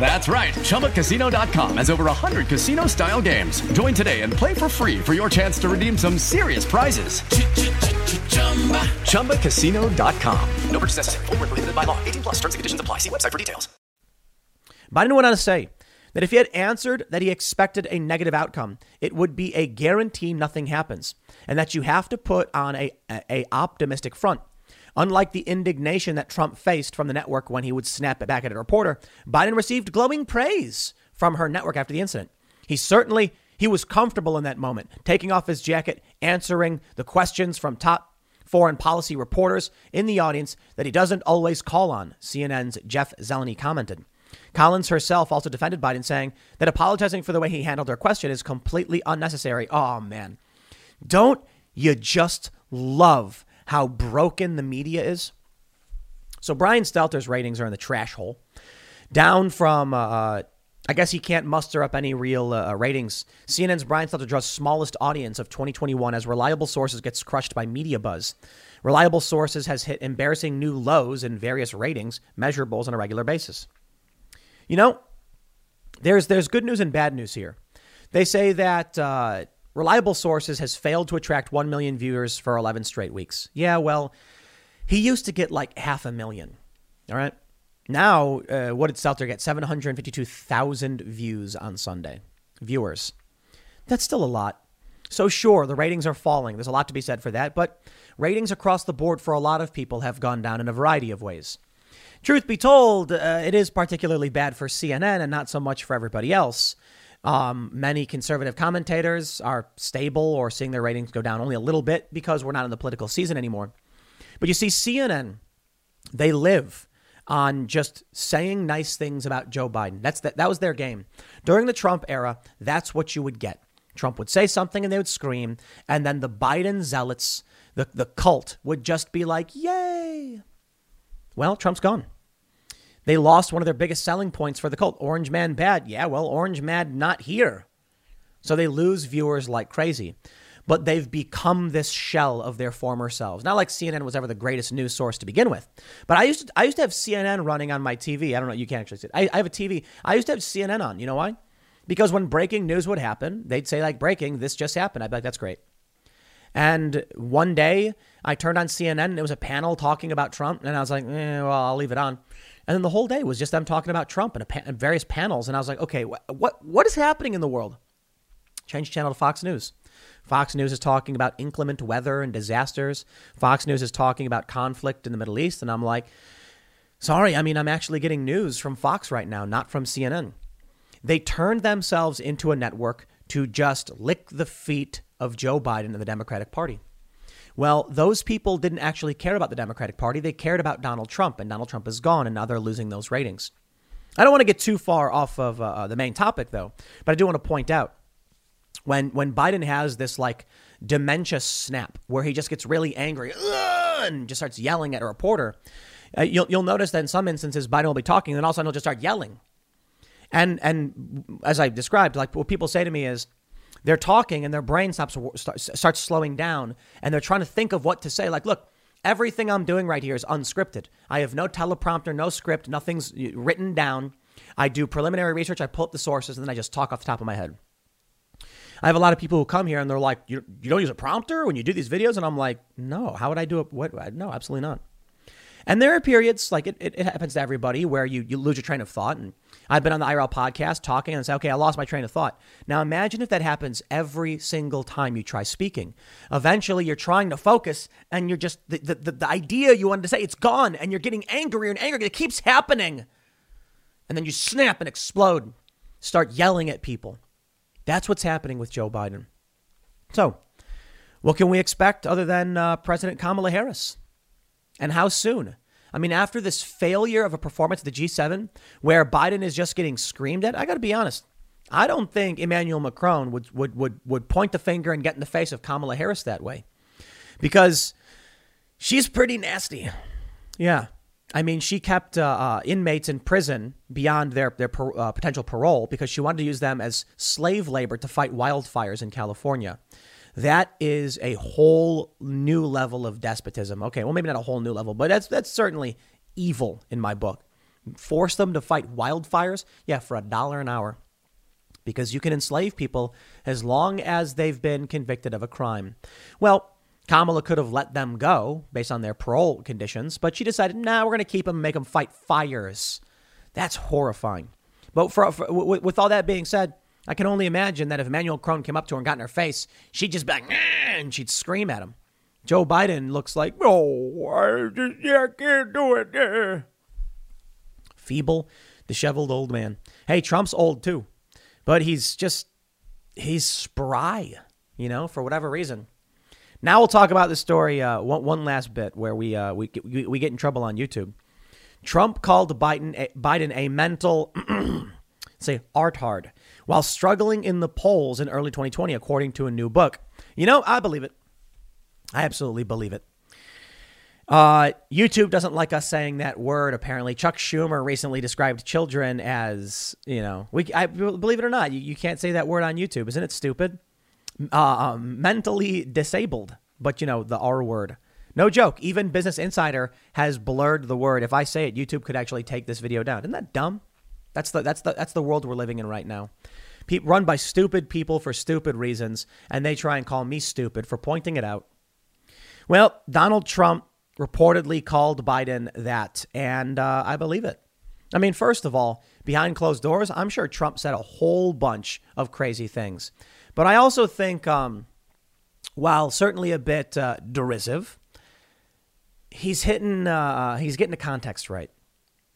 That's right. ChumbaCasino.com has over 100 casino style games. Join today and play for free for your chance to redeem some serious prizes. ChumbaCasino.com. No purchase necessary. Full prohibited by law. 18 plus terms and conditions apply. See website for details. Biden went on to say that if he had answered that he expected a negative outcome, it would be a guarantee nothing happens, and that you have to put on a, a, a optimistic front. Unlike the indignation that Trump faced from the network when he would snap it back at a reporter, Biden received glowing praise from her network after the incident. He certainly he was comfortable in that moment, taking off his jacket, answering the questions from top foreign policy reporters in the audience that he doesn't always call on, CNN's Jeff Zeleny commented. Collins herself also defended Biden, saying that apologizing for the way he handled her question is completely unnecessary. Oh, man. Don't you just love how broken the media is. So Brian Stelter's ratings are in the trash hole, down from. Uh, I guess he can't muster up any real uh, ratings. CNN's Brian Stelter draws smallest audience of 2021 as Reliable Sources gets crushed by media buzz. Reliable Sources has hit embarrassing new lows in various ratings measurables on a regular basis. You know, there's there's good news and bad news here. They say that uh, Reliable Sources has failed to attract 1 million viewers for 11 straight weeks. Yeah, well, he used to get like half a million. All right. Now, uh, what did Stelter get? 752,000 views on Sunday. Viewers. That's still a lot. So, sure, the ratings are falling. There's a lot to be said for that. But ratings across the board for a lot of people have gone down in a variety of ways. Truth be told, uh, it is particularly bad for CNN and not so much for everybody else. Um, many conservative commentators are stable or seeing their ratings go down only a little bit because we're not in the political season anymore. But you see, CNN, they live on just saying nice things about Joe Biden. That's the, that was their game. During the Trump era, that's what you would get. Trump would say something and they would scream, and then the Biden zealots, the, the cult, would just be like, yay. Well, Trump's gone. They lost one of their biggest selling points for the cult. Orange Man bad. Yeah, well, Orange Man not here. So they lose viewers like crazy. But they've become this shell of their former selves. Not like CNN was ever the greatest news source to begin with. But I used to, I used to have CNN running on my TV. I don't know, you can't actually see it. I, I have a TV. I used to have CNN on. You know why? Because when breaking news would happen, they'd say, like, breaking, this just happened. I'd be like, that's great. And one day I turned on CNN and it was a panel talking about Trump. And I was like, eh, well, I'll leave it on. And then the whole day was just them talking about Trump and, pa- and various panels. And I was like, okay, wh- what what is happening in the world? Change channel to Fox News. Fox News is talking about inclement weather and disasters. Fox News is talking about conflict in the Middle East. And I'm like, sorry, I mean, I'm actually getting news from Fox right now, not from CNN. They turned themselves into a network to just lick the feet of Joe Biden and the Democratic Party. Well, those people didn't actually care about the Democratic Party. They cared about Donald Trump, and Donald Trump is gone, and now they're losing those ratings. I don't want to get too far off of uh, uh, the main topic, though, but I do want to point out when when Biden has this like dementia snap where he just gets really angry and just starts yelling at a reporter, uh, you'll you'll notice that in some instances Biden will be talking, and all of a sudden he'll just start yelling. And and as I described, like what people say to me is, they're talking and their brain stops starts slowing down and they're trying to think of what to say. Like, look, everything I'm doing right here is unscripted. I have no teleprompter, no script, nothing's written down. I do preliminary research, I pull up the sources, and then I just talk off the top of my head. I have a lot of people who come here and they're like, you, you don't use a prompter when you do these videos? And I'm like, no, how would I do it? What? No, absolutely not. And there are periods, like it, it, it, happens to everybody, where you, you lose your train of thought. And I've been on the IRL podcast talking and say, okay, I lost my train of thought. Now imagine if that happens every single time you try speaking. Eventually, you're trying to focus and you're just, the, the, the idea you wanted to say, it's gone. And you're getting angrier and angrier. It keeps happening. And then you snap and explode, start yelling at people. That's what's happening with Joe Biden. So, what can we expect other than uh, President Kamala Harris? And how soon? I mean, after this failure of a performance at the G7, where Biden is just getting screamed at, I got to be honest. I don't think Emmanuel Macron would, would, would, would point the finger and get in the face of Kamala Harris that way because she's pretty nasty. Yeah. I mean, she kept uh, uh, inmates in prison beyond their, their per, uh, potential parole because she wanted to use them as slave labor to fight wildfires in California. That is a whole new level of despotism. Okay, well, maybe not a whole new level, but that's that's certainly evil in my book. Force them to fight wildfires, yeah, for a dollar an hour, because you can enslave people as long as they've been convicted of a crime. Well, Kamala could have let them go based on their parole conditions, but she decided, nah, we're going to keep them and make them fight fires. That's horrifying. But for, for, with all that being said, I can only imagine that if Emmanuel Macron came up to her and got in her face, she'd just be like, and she'd scream at him. Joe Biden looks like, oh, I, just, yeah, I can't do it. Yeah. Feeble, disheveled old man. Hey, Trump's old too, but he's just, he's spry, you know, for whatever reason. Now we'll talk about the story. Uh, one, one last bit where we, uh, we, we, we get in trouble on YouTube. Trump called Biden a, Biden a mental, say, art hard while struggling in the polls in early 2020, according to a new book. You know, I believe it. I absolutely believe it. Uh, YouTube doesn't like us saying that word. Apparently, Chuck Schumer recently described children as, you know, we. I believe it or not, you, you can't say that word on YouTube. Isn't it stupid? Uh, um, mentally disabled, but you know the R word. No joke. Even Business Insider has blurred the word. If I say it, YouTube could actually take this video down. Isn't that dumb? That's the that's the that's the world we're living in right now. Pe- run by stupid people for stupid reasons, and they try and call me stupid for pointing it out. Well, Donald Trump reportedly called Biden that, and uh, I believe it. I mean, first of all, behind closed doors, I'm sure Trump said a whole bunch of crazy things. But I also think, um, while certainly a bit uh, derisive, he's hitting, uh, he's getting the context right.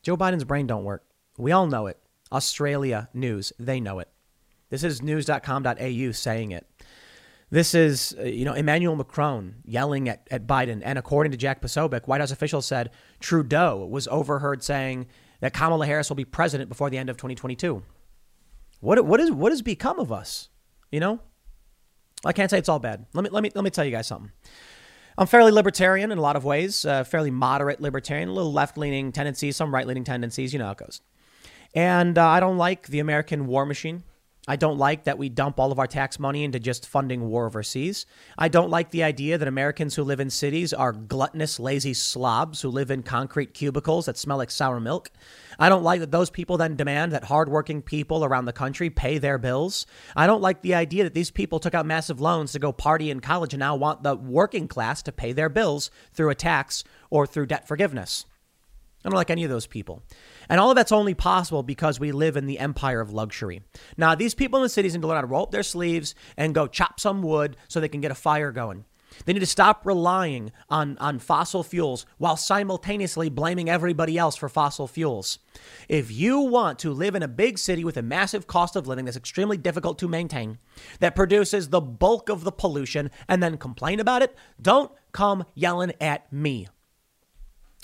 Joe Biden's brain don't work. We all know it. Australia news, they know it. This is news.com.au saying it. This is, uh, you know, Emmanuel Macron yelling at, at Biden. And according to Jack Posobiec, White House officials said Trudeau was overheard saying that Kamala Harris will be president before the end of 2022. What, what, is, what has become of us? You know? I can't say it's all bad. Let me, let me, let me tell you guys something. I'm fairly libertarian in a lot of ways, uh, fairly moderate libertarian, a little left leaning tendencies, some right leaning tendencies. You know how it goes. And uh, I don't like the American war machine. I don't like that we dump all of our tax money into just funding war overseas. I don't like the idea that Americans who live in cities are gluttonous, lazy slobs who live in concrete cubicles that smell like sour milk. I don't like that those people then demand that hardworking people around the country pay their bills. I don't like the idea that these people took out massive loans to go party in college and now want the working class to pay their bills through a tax or through debt forgiveness. I don't like any of those people. And all of that's only possible because we live in the empire of luxury. Now, these people in the cities need to learn how to roll up their sleeves and go chop some wood so they can get a fire going. They need to stop relying on, on fossil fuels while simultaneously blaming everybody else for fossil fuels. If you want to live in a big city with a massive cost of living that's extremely difficult to maintain, that produces the bulk of the pollution, and then complain about it, don't come yelling at me.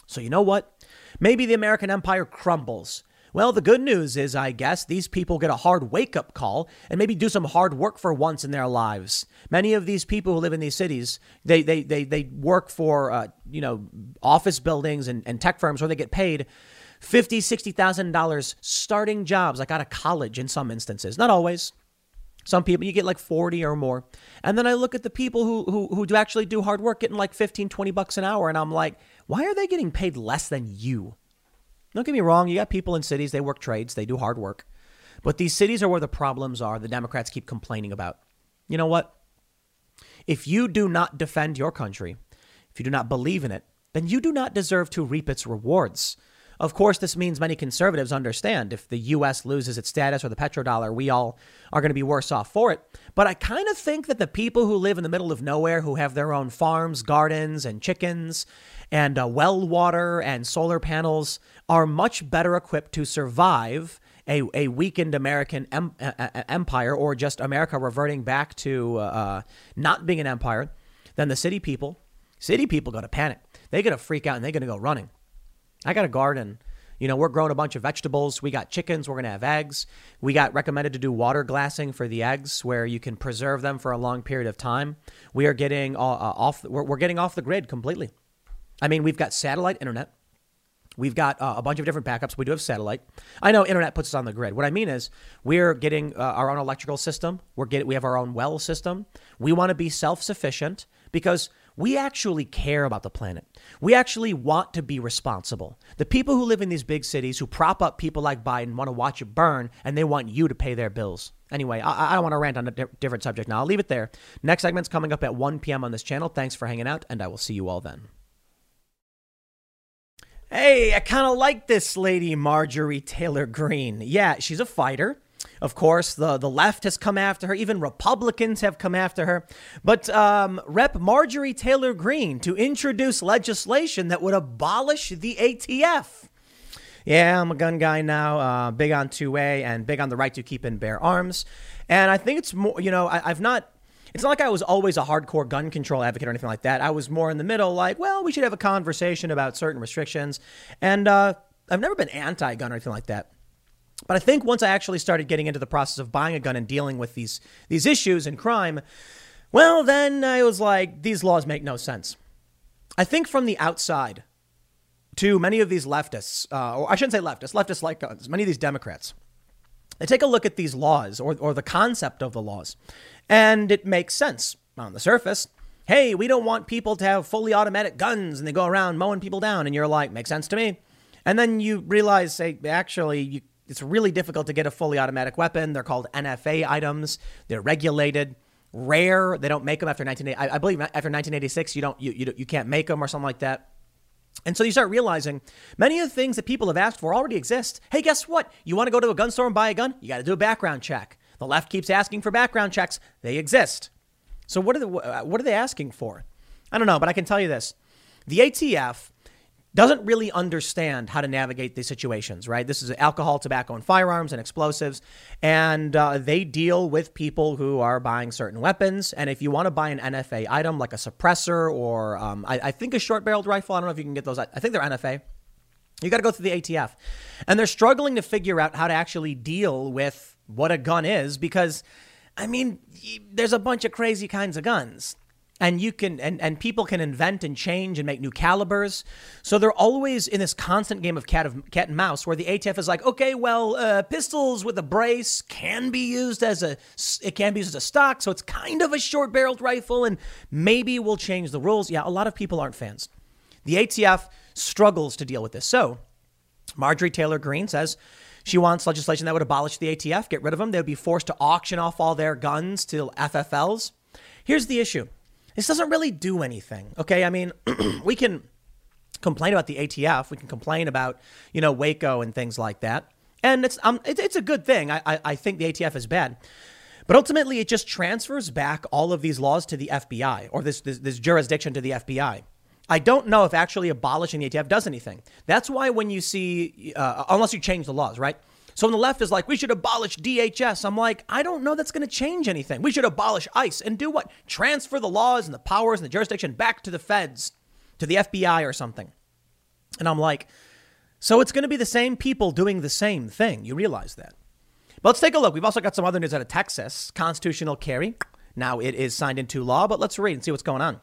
So, you know what? Maybe the American empire crumbles. Well, the good news is, I guess, these people get a hard wake up call and maybe do some hard work for once in their lives. Many of these people who live in these cities, they, they, they, they work for, uh, you know, office buildings and, and tech firms where they get paid fifty, sixty thousand dollars starting jobs, like out of college in some instances. Not always. Some people you get like 40 or more. And then I look at the people who who who do actually do hard work getting like 15, 20 bucks an hour and I'm like, why are they getting paid less than you? Don't get me wrong, you got people in cities, they work trades, they do hard work. But these cities are where the problems are, the Democrats keep complaining about. You know what? If you do not defend your country, if you do not believe in it, then you do not deserve to reap its rewards. Of course, this means many conservatives understand if the U.S. loses its status or the petrodollar, we all are going to be worse off for it. But I kind of think that the people who live in the middle of nowhere, who have their own farms, gardens, and chickens, and uh, well water and solar panels, are much better equipped to survive a, a weakened American em- empire or just America reverting back to uh, not being an empire than the city people. City people go to panic. They going to freak out and they're going to go running. I got a garden. You know, we're growing a bunch of vegetables. We got chickens. We're going to have eggs. We got recommended to do water glassing for the eggs where you can preserve them for a long period of time. We are getting uh, off, we're, we're getting off the grid completely. I mean, we've got satellite internet. We've got uh, a bunch of different backups. We do have satellite. I know internet puts us on the grid. What I mean is, we're getting uh, our own electrical system. We're getting, we have our own well system. We want to be self sufficient because we actually care about the planet. We actually want to be responsible. The people who live in these big cities who prop up people like Biden want to watch it burn and they want you to pay their bills. Anyway, I, I don't want to rant on a di- different subject now. I'll leave it there. Next segment's coming up at 1 p.m. on this channel. Thanks for hanging out, and I will see you all then. Hey, I kind of like this lady, Marjorie Taylor Greene. Yeah, she's a fighter. Of course, the, the left has come after her. Even Republicans have come after her. But um, Rep. Marjorie Taylor Greene to introduce legislation that would abolish the ATF. Yeah, I'm a gun guy now, uh, big on 2A and big on the right to keep and bear arms. And I think it's more, you know, I, I've not it's not like I was always a hardcore gun control advocate or anything like that. I was more in the middle, like, well, we should have a conversation about certain restrictions. And uh, I've never been anti gun or anything like that. But I think once I actually started getting into the process of buying a gun and dealing with these these issues and crime, well, then I was like, these laws make no sense. I think from the outside, to many of these leftists, uh, or I shouldn't say leftists, leftists like guns, many of these Democrats, they take a look at these laws or, or the concept of the laws, and it makes sense on the surface. Hey, we don't want people to have fully automatic guns and they go around mowing people down. And you're like, makes sense to me. And then you realize, hey, actually, you it's really difficult to get a fully automatic weapon. They're called NFA items. They're regulated, rare. They don't make them after 1980. I, I believe after 1986, you don't you, you you can't make them or something like that. And so you start realizing many of the things that people have asked for already exist. Hey, guess what? You want to go to a gun store and buy a gun? You got to do a background check. The left keeps asking for background checks. They exist. So what are the what are they asking for? I don't know, but I can tell you this: the ATF doesn't really understand how to navigate these situations, right? This is alcohol, tobacco, and firearms and explosives. And uh, they deal with people who are buying certain weapons. And if you want to buy an NFA item like a suppressor or um, I, I, think a short barreled rifle, I don't know if you can get those. I think they're NFA. You got to go through the ATF. And they're struggling to figure out how to actually deal with what a gun is because, I mean, there's a bunch of crazy kinds of guns. And you can and, and people can invent and change and make new calibers. So they're always in this constant game of cat of cat and mouse where the atf is like okay well uh, pistols with a brace can be used as a it can be used as a stock so it's kind of a short barreled rifle and maybe we'll change the rules. Yeah a lot of people aren't fans. The atf struggles to deal with this. So marjorie taylor greene says she wants legislation that would abolish the ATF, get rid of them. They would be forced to auction off all their guns to FFLs. Here's the issue this doesn't really do anything. Okay. I mean, we can complain about the ATF. We can complain about, you know, Waco and things like that. And it's, um, it, it's a good thing. I, I, I think the ATF is bad. But ultimately, it just transfers back all of these laws to the FBI or this, this, this jurisdiction to the FBI. I don't know if actually abolishing the ATF does anything. That's why when you see, uh, unless you change the laws, right? So on the left is like, we should abolish DHS. I'm like, I don't know that's going to change anything. We should abolish ICE and do what? Transfer the laws and the powers and the jurisdiction back to the feds, to the FBI or something. And I'm like, so it's going to be the same people doing the same thing. You realize that. But let's take a look. We've also got some other news out of Texas. Constitutional carry. Now it is signed into law, but let's read and see what's going on.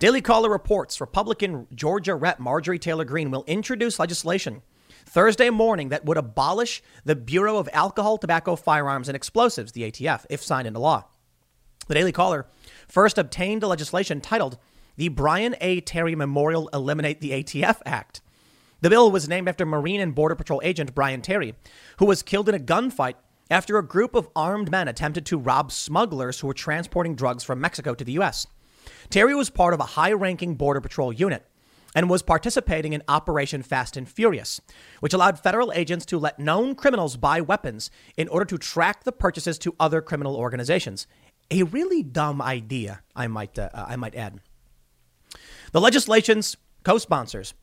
Daily Caller reports Republican Georgia Rep Marjorie Taylor Greene will introduce legislation Thursday morning that would abolish the Bureau of Alcohol, Tobacco, Firearms, and Explosives, the ATF, if signed into law. The Daily Caller first obtained a legislation titled the Brian A. Terry Memorial Eliminate the ATF Act. The bill was named after Marine and Border Patrol agent Brian Terry, who was killed in a gunfight after a group of armed men attempted to rob smugglers who were transporting drugs from Mexico to the U.S. Terry was part of a high ranking Border Patrol unit and was participating in Operation Fast and Furious, which allowed federal agents to let known criminals buy weapons in order to track the purchases to other criminal organizations. A really dumb idea, I might, uh, I might add. The legislation's co sponsors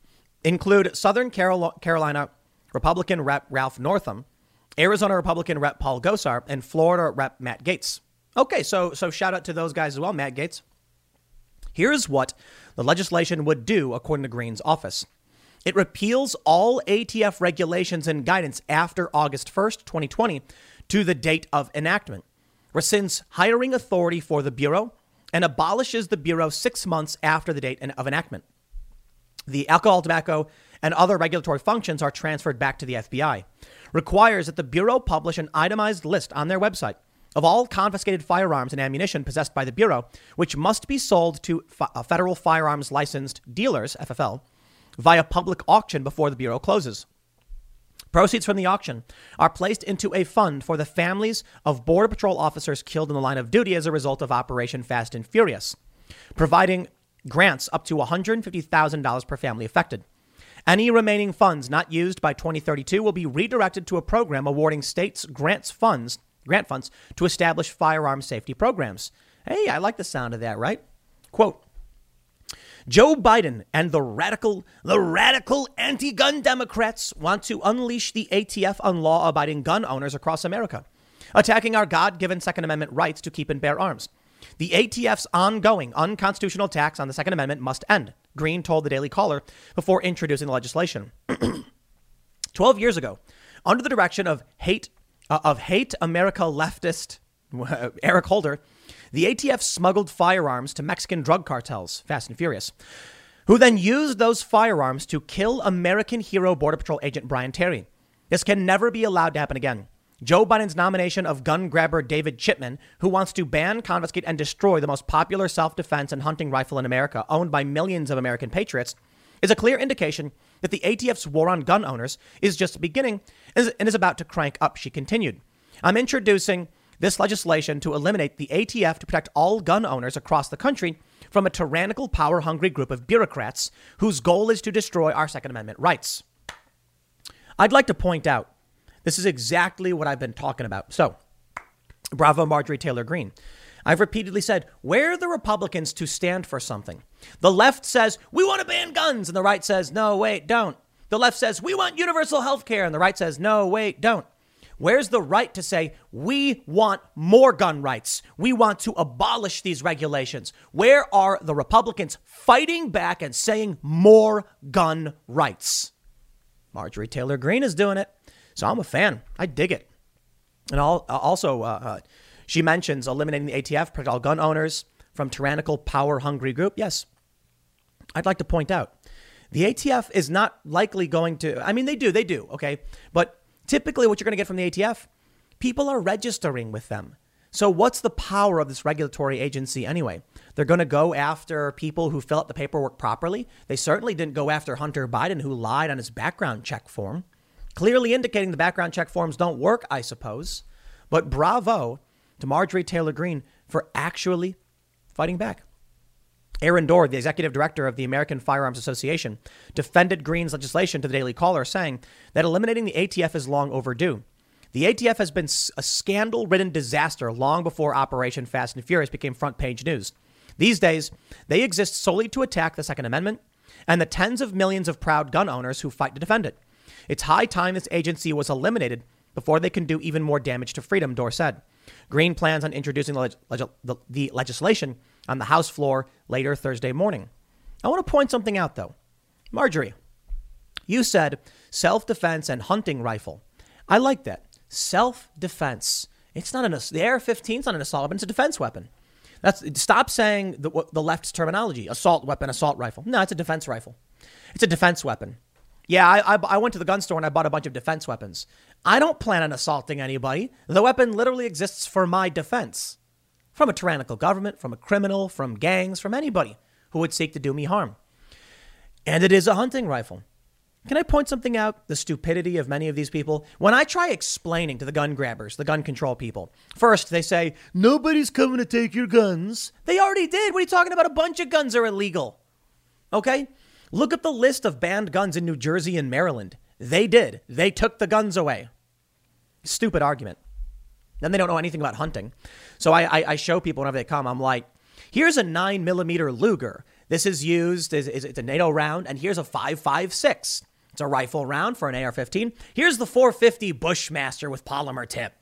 include Southern Carolina Republican Rep Ralph Norman, Arizona Republican Rep Paul Gosar, and Florida Rep Matt Gaetz. Okay, so, so shout out to those guys as well, Matt Gaetz. Here's what the legislation would do, according to Greene's office. It repeals all ATF regulations and guidance after August 1st, 2020, to the date of enactment, rescinds hiring authority for the Bureau, and abolishes the Bureau six months after the date of enactment. The alcohol, tobacco, and other regulatory functions are transferred back to the FBI. Requires that the Bureau publish an itemized list on their website of all confiscated firearms and ammunition possessed by the Bureau, which must be sold to uh, federal firearms licensed dealers, FFL, via public auction before the Bureau closes. Proceeds from the auction are placed into a fund for the families of Border Patrol officers killed in the line of duty as a result of Operation Fast and Furious, providing grants up to $150,000 per family affected. Any remaining funds not used by 2032 will be redirected to a program awarding states grants funds grant funds to establish firearm safety programs. Hey, I like the sound of that, right? Quote Joe Biden and the radical, the radical anti-gun Democrats want to unleash the ATF on law-abiding gun owners across America, attacking our God-given Second Amendment rights to keep and bear arms. The ATF's ongoing unconstitutional attacks on the Second Amendment must end, Greene told the Daily Caller before introducing the legislation. Twelve years ago, under the direction of hate uh, of hate America leftist Eric Holder, the ATF smuggled firearms to Mexican drug cartels, Fast and Furious, who then used those firearms to kill American hero Border Patrol agent Brian Terry. This can never be allowed to happen again. Joe Biden's nomination of gun grabber David Chipman, who wants to ban, confiscate, and destroy the most popular self defense and hunting rifle in America, owned by millions of American patriots, is a clear indication that the ATF's war on gun owners is just beginning and is about to crank up, she continued. I'm introducing this legislation to eliminate the ATF to protect all gun owners across the country from a tyrannical, power hungry group of bureaucrats whose goal is to destroy our Second Amendment rights. I'd like to point out this is exactly what I've been talking about. So, bravo, Marjorie Taylor Greene. I've repeatedly said, where are the Republicans to stand for something? The left says, we want to ban guns. And the right says, no, wait, don't. The left says, we want universal health care. And the right says, no, wait, don't. Where's the right to say, we want more gun rights? We want to abolish these regulations? Where are the Republicans fighting back and saying more gun rights? Marjorie Taylor Greene is doing it. So I'm a fan. I dig it. And also, uh, uh, she mentions eliminating the ATF, protect all gun owners from tyrannical, power hungry group. Yes. I'd like to point out the ATF is not likely going to, I mean, they do, they do, okay? But Typically, what you're going to get from the ATF, people are registering with them. So, what's the power of this regulatory agency anyway? They're going to go after people who fill out the paperwork properly. They certainly didn't go after Hunter Biden, who lied on his background check form, clearly indicating the background check forms don't work, I suppose. But bravo to Marjorie Taylor Greene for actually fighting back. Aaron Dorr, the executive director of the American Firearms Association, defended Greene's legislation to the Daily Caller, saying that eliminating the ATF is long overdue. The ATF has been a scandal ridden disaster long before Operation Fast and Furious became front page news. These days, they exist solely to attack the Second Amendment and the tens of millions of proud gun owners who fight to defend it. It's high time this agency was eliminated before they can do even more damage to freedom, Doerr said. Greene plans on introducing the, leg- the, the legislation on the House floor later Thursday morning. I want to point something out, though. Marjorie, you said self defense and hunting rifle. I like that. Self defense. It's not an the AR-15 is not an assault weapon. It's a defense weapon. That's stop saying the, the left's terminology: assault weapon, assault rifle. No, it's a defense rifle. It's a defense weapon. Yeah, I, I, I went to the gun store and I bought a bunch of defense weapons. I don't plan on assaulting anybody. The weapon literally exists for my defense from a tyrannical government, from a criminal, from gangs, from anybody who would seek to do me harm. And it is a hunting rifle. Can I point something out? The stupidity of many of these people. When I try explaining to the gun grabbers, the gun control people, first they say, nobody's coming to take your guns. They already did. What are you talking about? A bunch of guns are illegal. Okay? Look at the list of banned guns in New Jersey and Maryland. They did. They took the guns away. Stupid argument. Then they don't know anything about hunting. So I, I, I show people whenever they come, I'm like, here's a nine millimeter Luger. This is used, as, it's a NATO round, and here's a 5.56. It's a rifle round for an AR 15. Here's the 450 Bushmaster with polymer tip.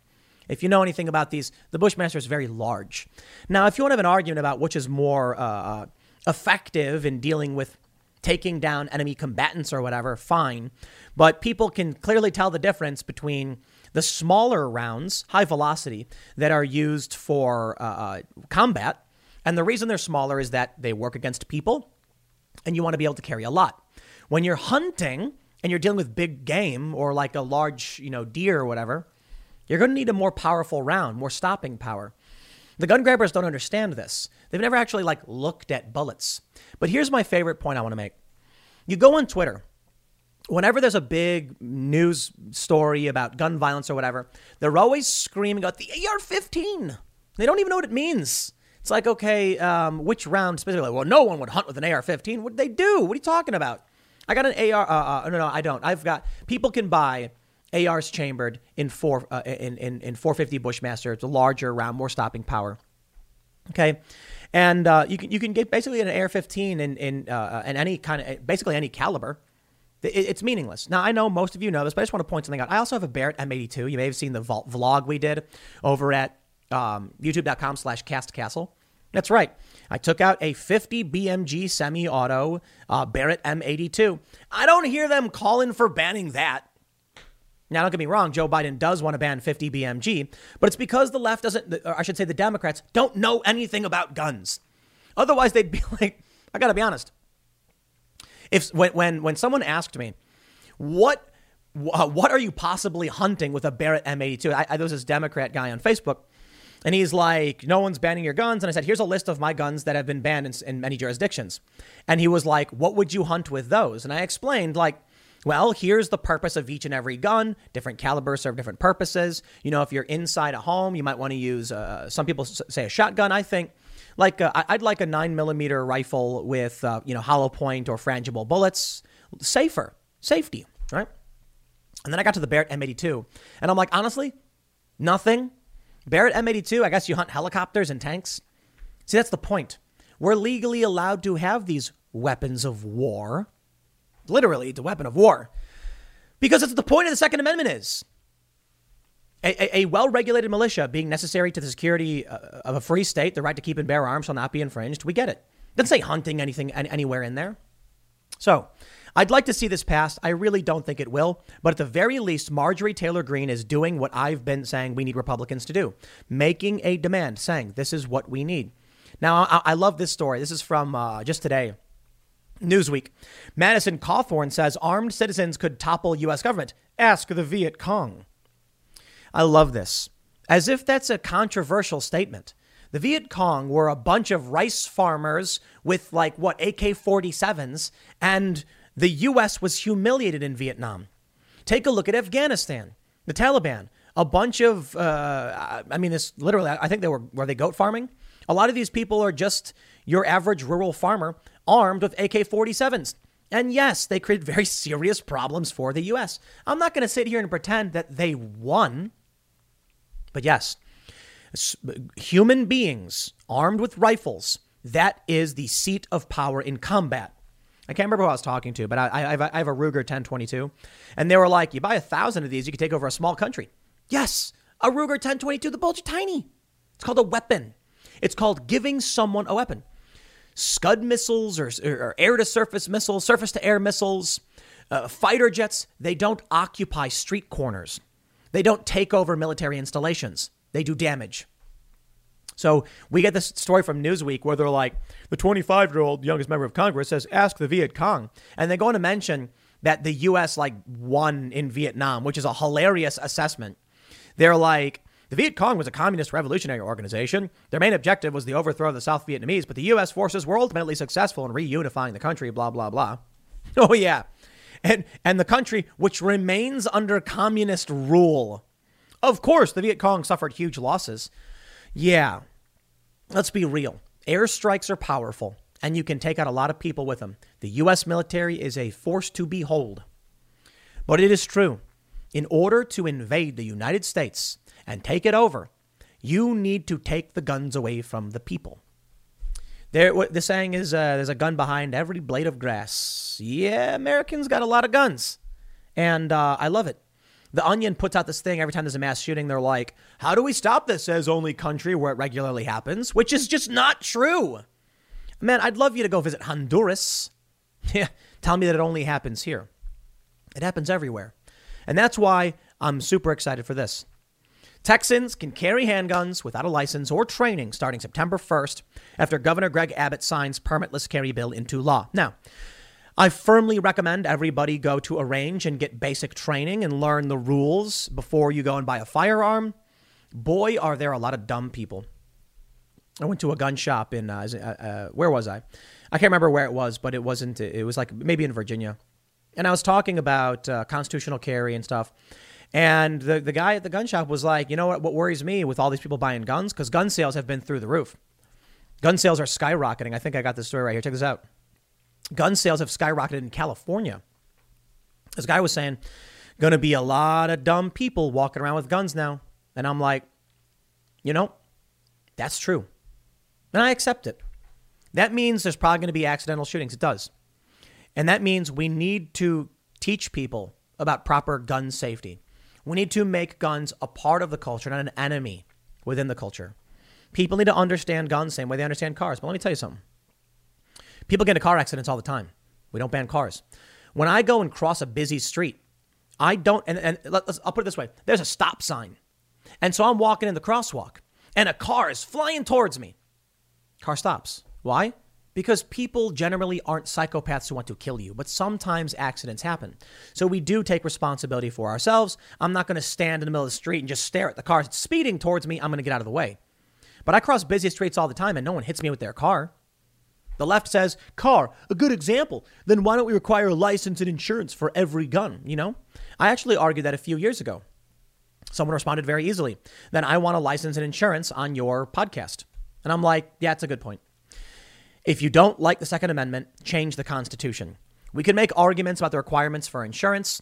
If you know anything about these, the Bushmaster is very large. Now, if you want to have an argument about which is more uh, uh effective in dealing with taking down enemy combatants or whatever, fine. But people can clearly tell the difference between the smaller rounds, high velocity, that are used for uh, uh, combat. And the reason they're smaller is that they work against people and you want to be able to carry a lot. When you're hunting and you're dealing with big game or like a large, you know, deer or whatever, you're going to need a more powerful round, more stopping power. The gun grabbers don't understand this. They've never actually like looked at bullets. But here's my favorite point I want to make. You go on Twitter whenever there's a big news story about gun violence or whatever, they're always screaming about the AR 15. They don't even know what it means. It's like, okay, um, which round specifically? Well, no one would hunt with an AR 15. What would they do? What are you talking about? I got an AR. Uh, uh, no, no, I don't. I've got people can buy ARs chambered in four uh, in, in in 450 Bushmaster. It's a larger round, more stopping power. Okay, and uh, you can you can get basically an AR-15 in in uh, in any kind of basically any caliber. It's meaningless. Now, I know most of you know this, but I just want to point something out. I also have a Barrett M82. You may have seen the vlog we did over at um, youtube.com slash castcastle. That's right. I took out a 50 BMG semi-auto uh, Barrett M82. I don't hear them calling for banning that. Now, don't get me wrong, Joe Biden does want to ban 50 BMG, but it's because the left doesn't, or I should say the Democrats, don't know anything about guns. Otherwise, they'd be like, I got to be honest, if when when when someone asked me, what uh, what are you possibly hunting with a Barrett M82? I, I, there was this Democrat guy on Facebook, and he's like, "No one's banning your guns." And I said, "Here's a list of my guns that have been banned in, in many jurisdictions." And he was like, "What would you hunt with those?" And I explained, like, well, here's the purpose of each and every gun. Different calibers serve different purposes. You know, if you're inside a home, you might want to use. Uh, some people say a shotgun. I think like uh, I'd like a nine millimeter rifle with uh, you know hollow point or frangible bullets, safer, safety, right? And then I got to the Barrett M82, and I'm like, honestly, nothing. Barrett M82, I guess you hunt helicopters and tanks. See, that's the point. we're legally allowed to have these weapons of war. Literally, it's a weapon of war. Because that's what the point of the Second Amendment is. A, a, well regulated militia being necessary to the security uh, of a free state, the right to keep and bear arms shall not be infringed. We get it. Doesn't say hunting anything anywhere in there. So, I'd like to see this passed. I really don't think it will. But at the very least, Marjorie Taylor Greene is doing what I've been saying we need Republicans to do making a demand, saying this is what we need. Now, I, I love this story. This is from uh, just today. Newsweek. Madison Cawthorn says armed citizens could topple U.S. government. Ask the Viet Cong. I love this. As if that's a controversial statement. The Viet Cong were a bunch of rice farmers with, like, what, AK 47s, and the U.S. was humiliated in Vietnam. Take a look at Afghanistan, the Taliban. A bunch of, uh, I mean, this literally, I think they were, were they goat farming? A lot of these people are just your average rural farmer armed with AK 47s. And yes, they create very serious problems for the U.S. I'm not going to sit here and pretend that they won. But yes, human beings armed with rifles, that is the seat of power in combat. I can't remember who I was talking to, but I, I, have, a, I have a Ruger 1022. And they were like, you buy a thousand of these, you can take over a small country. Yes, a Ruger 1022, the bullets are tiny. It's called a weapon. It's called giving someone a weapon. Scud missiles or, or air to surface missiles, surface to air missiles, uh, fighter jets, they don't occupy street corners. They don't take over military installations. They do damage. So we get this story from Newsweek where they're like, the 25 year old youngest member of Congress says, ask the Viet Cong. And they go on to mention that the U.S. like won in Vietnam, which is a hilarious assessment. They're like, the Viet Cong was a communist revolutionary organization. Their main objective was the overthrow of the South Vietnamese, but the U.S. forces were ultimately successful in reunifying the country, blah, blah, blah. Oh, yeah. And, and the country, which remains under communist rule. Of course, the Viet Cong suffered huge losses. Yeah, let's be real. Airstrikes are powerful, and you can take out a lot of people with them. The U.S. military is a force to behold. But it is true. In order to invade the United States and take it over, you need to take the guns away from the people. There, what the saying is, uh, there's a gun behind every blade of grass. Yeah, Americans got a lot of guns, and uh, I love it. The Onion puts out this thing every time there's a mass shooting. They're like, how do we stop this as only country where it regularly happens? Which is just not true. Man, I'd love you to go visit Honduras. Yeah, tell me that it only happens here. It happens everywhere. And that's why I'm super excited for this. Texans can carry handguns without a license or training starting September 1st after Governor Greg Abbott signs permitless carry bill into law. Now, I firmly recommend everybody go to a range and get basic training and learn the rules before you go and buy a firearm. Boy, are there a lot of dumb people. I went to a gun shop in uh, uh, uh, where was I? I can't remember where it was, but it wasn't. It was like maybe in Virginia, and I was talking about uh, constitutional carry and stuff. And the the guy at the gun shop was like, you know what? What worries me with all these people buying guns because gun sales have been through the roof. Gun sales are skyrocketing. I think I got this story right here. Check this out gun sales have skyrocketed in California. This guy was saying, going to be a lot of dumb people walking around with guns now. And I'm like, you know, that's true. And I accept it. That means there's probably going to be accidental shootings. It does. And that means we need to teach people about proper gun safety. We need to make guns a part of the culture, not an enemy within the culture. People need to understand guns same way they understand cars. But let me tell you something. People get into car accidents all the time. We don't ban cars. When I go and cross a busy street, I don't, and, and let's, I'll put it this way there's a stop sign. And so I'm walking in the crosswalk, and a car is flying towards me. Car stops. Why? Because people generally aren't psychopaths who want to kill you, but sometimes accidents happen. So we do take responsibility for ourselves. I'm not going to stand in the middle of the street and just stare at the car speeding towards me. I'm going to get out of the way. But I cross busy streets all the time, and no one hits me with their car. The left says, car, a good example. Then why don't we require a license and insurance for every gun? You know? I actually argued that a few years ago. Someone responded very easily. Then I want a license and insurance on your podcast. And I'm like, yeah, it's a good point. If you don't like the Second Amendment, change the Constitution. We can make arguments about the requirements for insurance.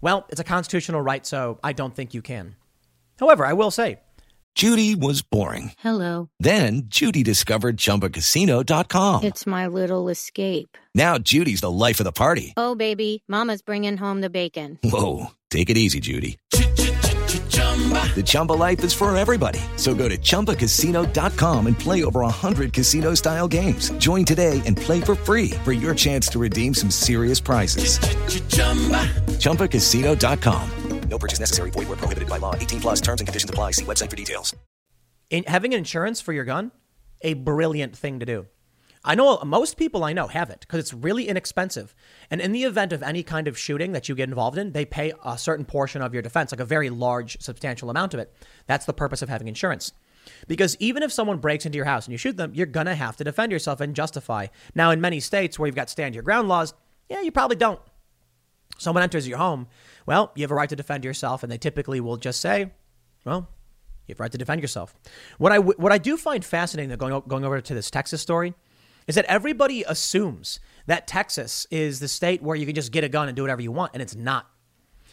Well, it's a constitutional right, so I don't think you can. However, I will say, Judy was boring. Hello. Then Judy discovered ChumbaCasino.com. It's my little escape. Now Judy's the life of the party. Oh, baby, Mama's bringing home the bacon. Whoa, take it easy, Judy. The Chumba life is for everybody. So go to ChumbaCasino.com and play over 100 casino style games. Join today and play for free for your chance to redeem some serious prizes. ChumbaCasino.com. No purchase necessary. Void where prohibited by law. 18 plus terms and conditions apply. See website for details. In, having an insurance for your gun, a brilliant thing to do. I know most people I know have it because it's really inexpensive. And in the event of any kind of shooting that you get involved in, they pay a certain portion of your defense, like a very large, substantial amount of it. That's the purpose of having insurance. Because even if someone breaks into your house and you shoot them, you're going to have to defend yourself and justify. Now, in many states where you've got stand your ground laws, yeah, you probably don't. Someone enters your home, well, you have a right to defend yourself, and they typically will just say, well, you have a right to defend yourself. What I, what I do find fascinating, going, going over to this Texas story, is that everybody assumes that Texas is the state where you can just get a gun and do whatever you want, and it's not.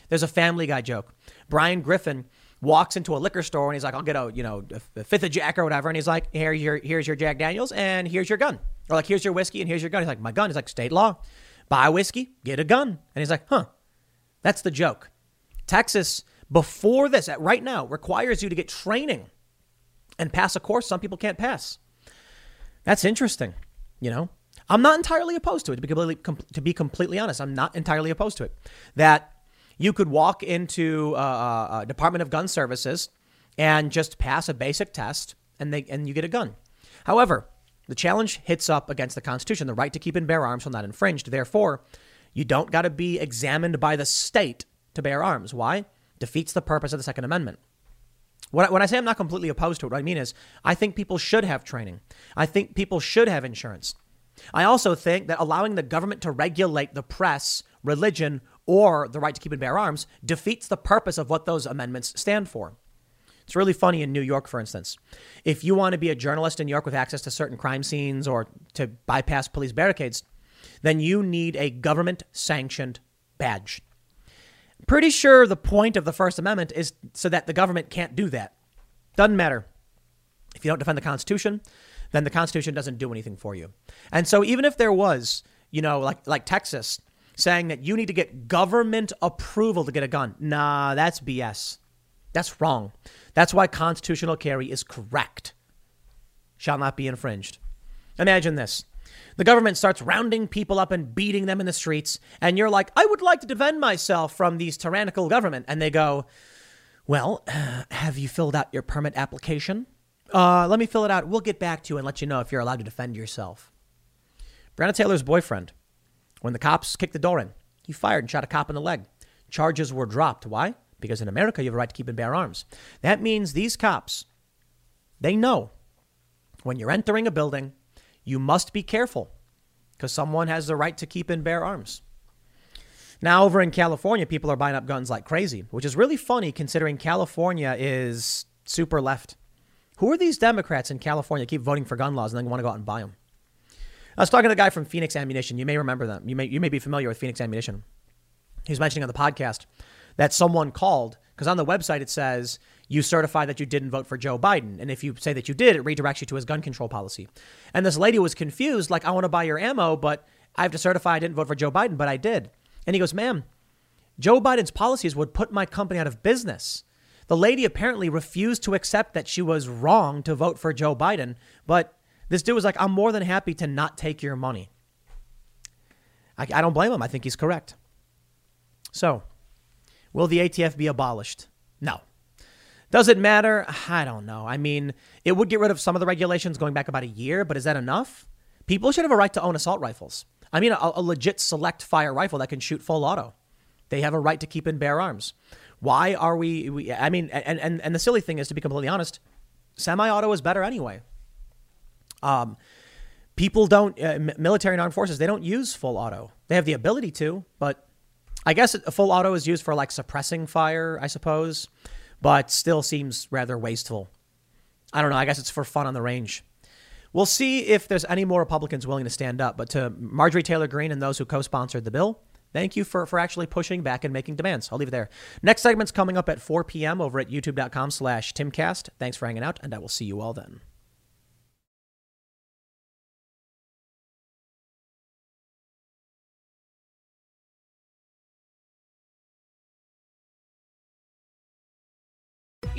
There's a Family Guy joke. Brian Griffin walks into a liquor store and he's like, "I'll get a you know a fifth of Jack or whatever," and he's like, "Here, your here's your Jack Daniels and here's your gun," or like, "Here's your whiskey and here's your gun." He's like, "My gun." He's like, "State law, buy whiskey, get a gun," and he's like, "Huh." That's the joke. Texas before this, at right now, requires you to get training and pass a course some people can't pass. That's interesting. You know, I'm not entirely opposed to it. To be completely, to be completely honest, I'm not entirely opposed to it. That you could walk into a, a Department of Gun Services and just pass a basic test, and they and you get a gun. However, the challenge hits up against the Constitution. The right to keep and bear arms will not infringed. Therefore, you don't got to be examined by the state to bear arms. Why? Defeats the purpose of the Second Amendment. When I say I'm not completely opposed to it, what I mean is I think people should have training. I think people should have insurance. I also think that allowing the government to regulate the press, religion, or the right to keep and bear arms defeats the purpose of what those amendments stand for. It's really funny in New York, for instance. If you want to be a journalist in New York with access to certain crime scenes or to bypass police barricades, then you need a government sanctioned badge. Pretty sure the point of the First Amendment is so that the government can't do that. Doesn't matter. If you don't defend the Constitution, then the Constitution doesn't do anything for you. And so even if there was, you know, like like Texas saying that you need to get government approval to get a gun, nah, that's BS. That's wrong. That's why constitutional carry is correct. Shall not be infringed. Imagine this. The government starts rounding people up and beating them in the streets, and you're like, I would like to defend myself from these tyrannical government. And they go, Well, have you filled out your permit application? Uh, let me fill it out. We'll get back to you and let you know if you're allowed to defend yourself. Breonna Taylor's boyfriend, when the cops kicked the door in, he fired and shot a cop in the leg. Charges were dropped. Why? Because in America, you have a right to keep and bear arms. That means these cops, they know when you're entering a building, you must be careful because someone has the right to keep and bear arms. Now, over in California, people are buying up guns like crazy, which is really funny considering California is super left. Who are these Democrats in California that keep voting for gun laws and then want to go out and buy them? I was talking to the guy from Phoenix Ammunition. You may remember them. You may, you may be familiar with Phoenix Ammunition. He was mentioning on the podcast that someone called because on the website it says you certify that you didn't vote for Joe Biden. And if you say that you did, it redirects you to his gun control policy. And this lady was confused, like, I want to buy your ammo, but I have to certify I didn't vote for Joe Biden, but I did. And he goes, ma'am, Joe Biden's policies would put my company out of business. The lady apparently refused to accept that she was wrong to vote for Joe Biden, but this dude was like, I'm more than happy to not take your money. I, I don't blame him. I think he's correct. So, will the ATF be abolished? No. Does it matter? I don't know. I mean, it would get rid of some of the regulations going back about a year, but is that enough? People should have a right to own assault rifles. I mean, a, a legit select fire rifle that can shoot full auto. They have a right to keep and bear arms. Why are we, we I mean, and, and, and the silly thing is, to be completely honest, semi auto is better anyway. Um, people don't, uh, military and armed forces, they don't use full auto. They have the ability to, but I guess a full auto is used for like suppressing fire, I suppose but still seems rather wasteful. I don't know. I guess it's for fun on the range. We'll see if there's any more Republicans willing to stand up. But to Marjorie Taylor Greene and those who co sponsored the bill, Thank you for, for actually pushing back and making demands. I'll leave it there. Next segment's coming up at 4 p.m. over at youtube.com slash timcast. Thanks for hanging out, and I will see you all then.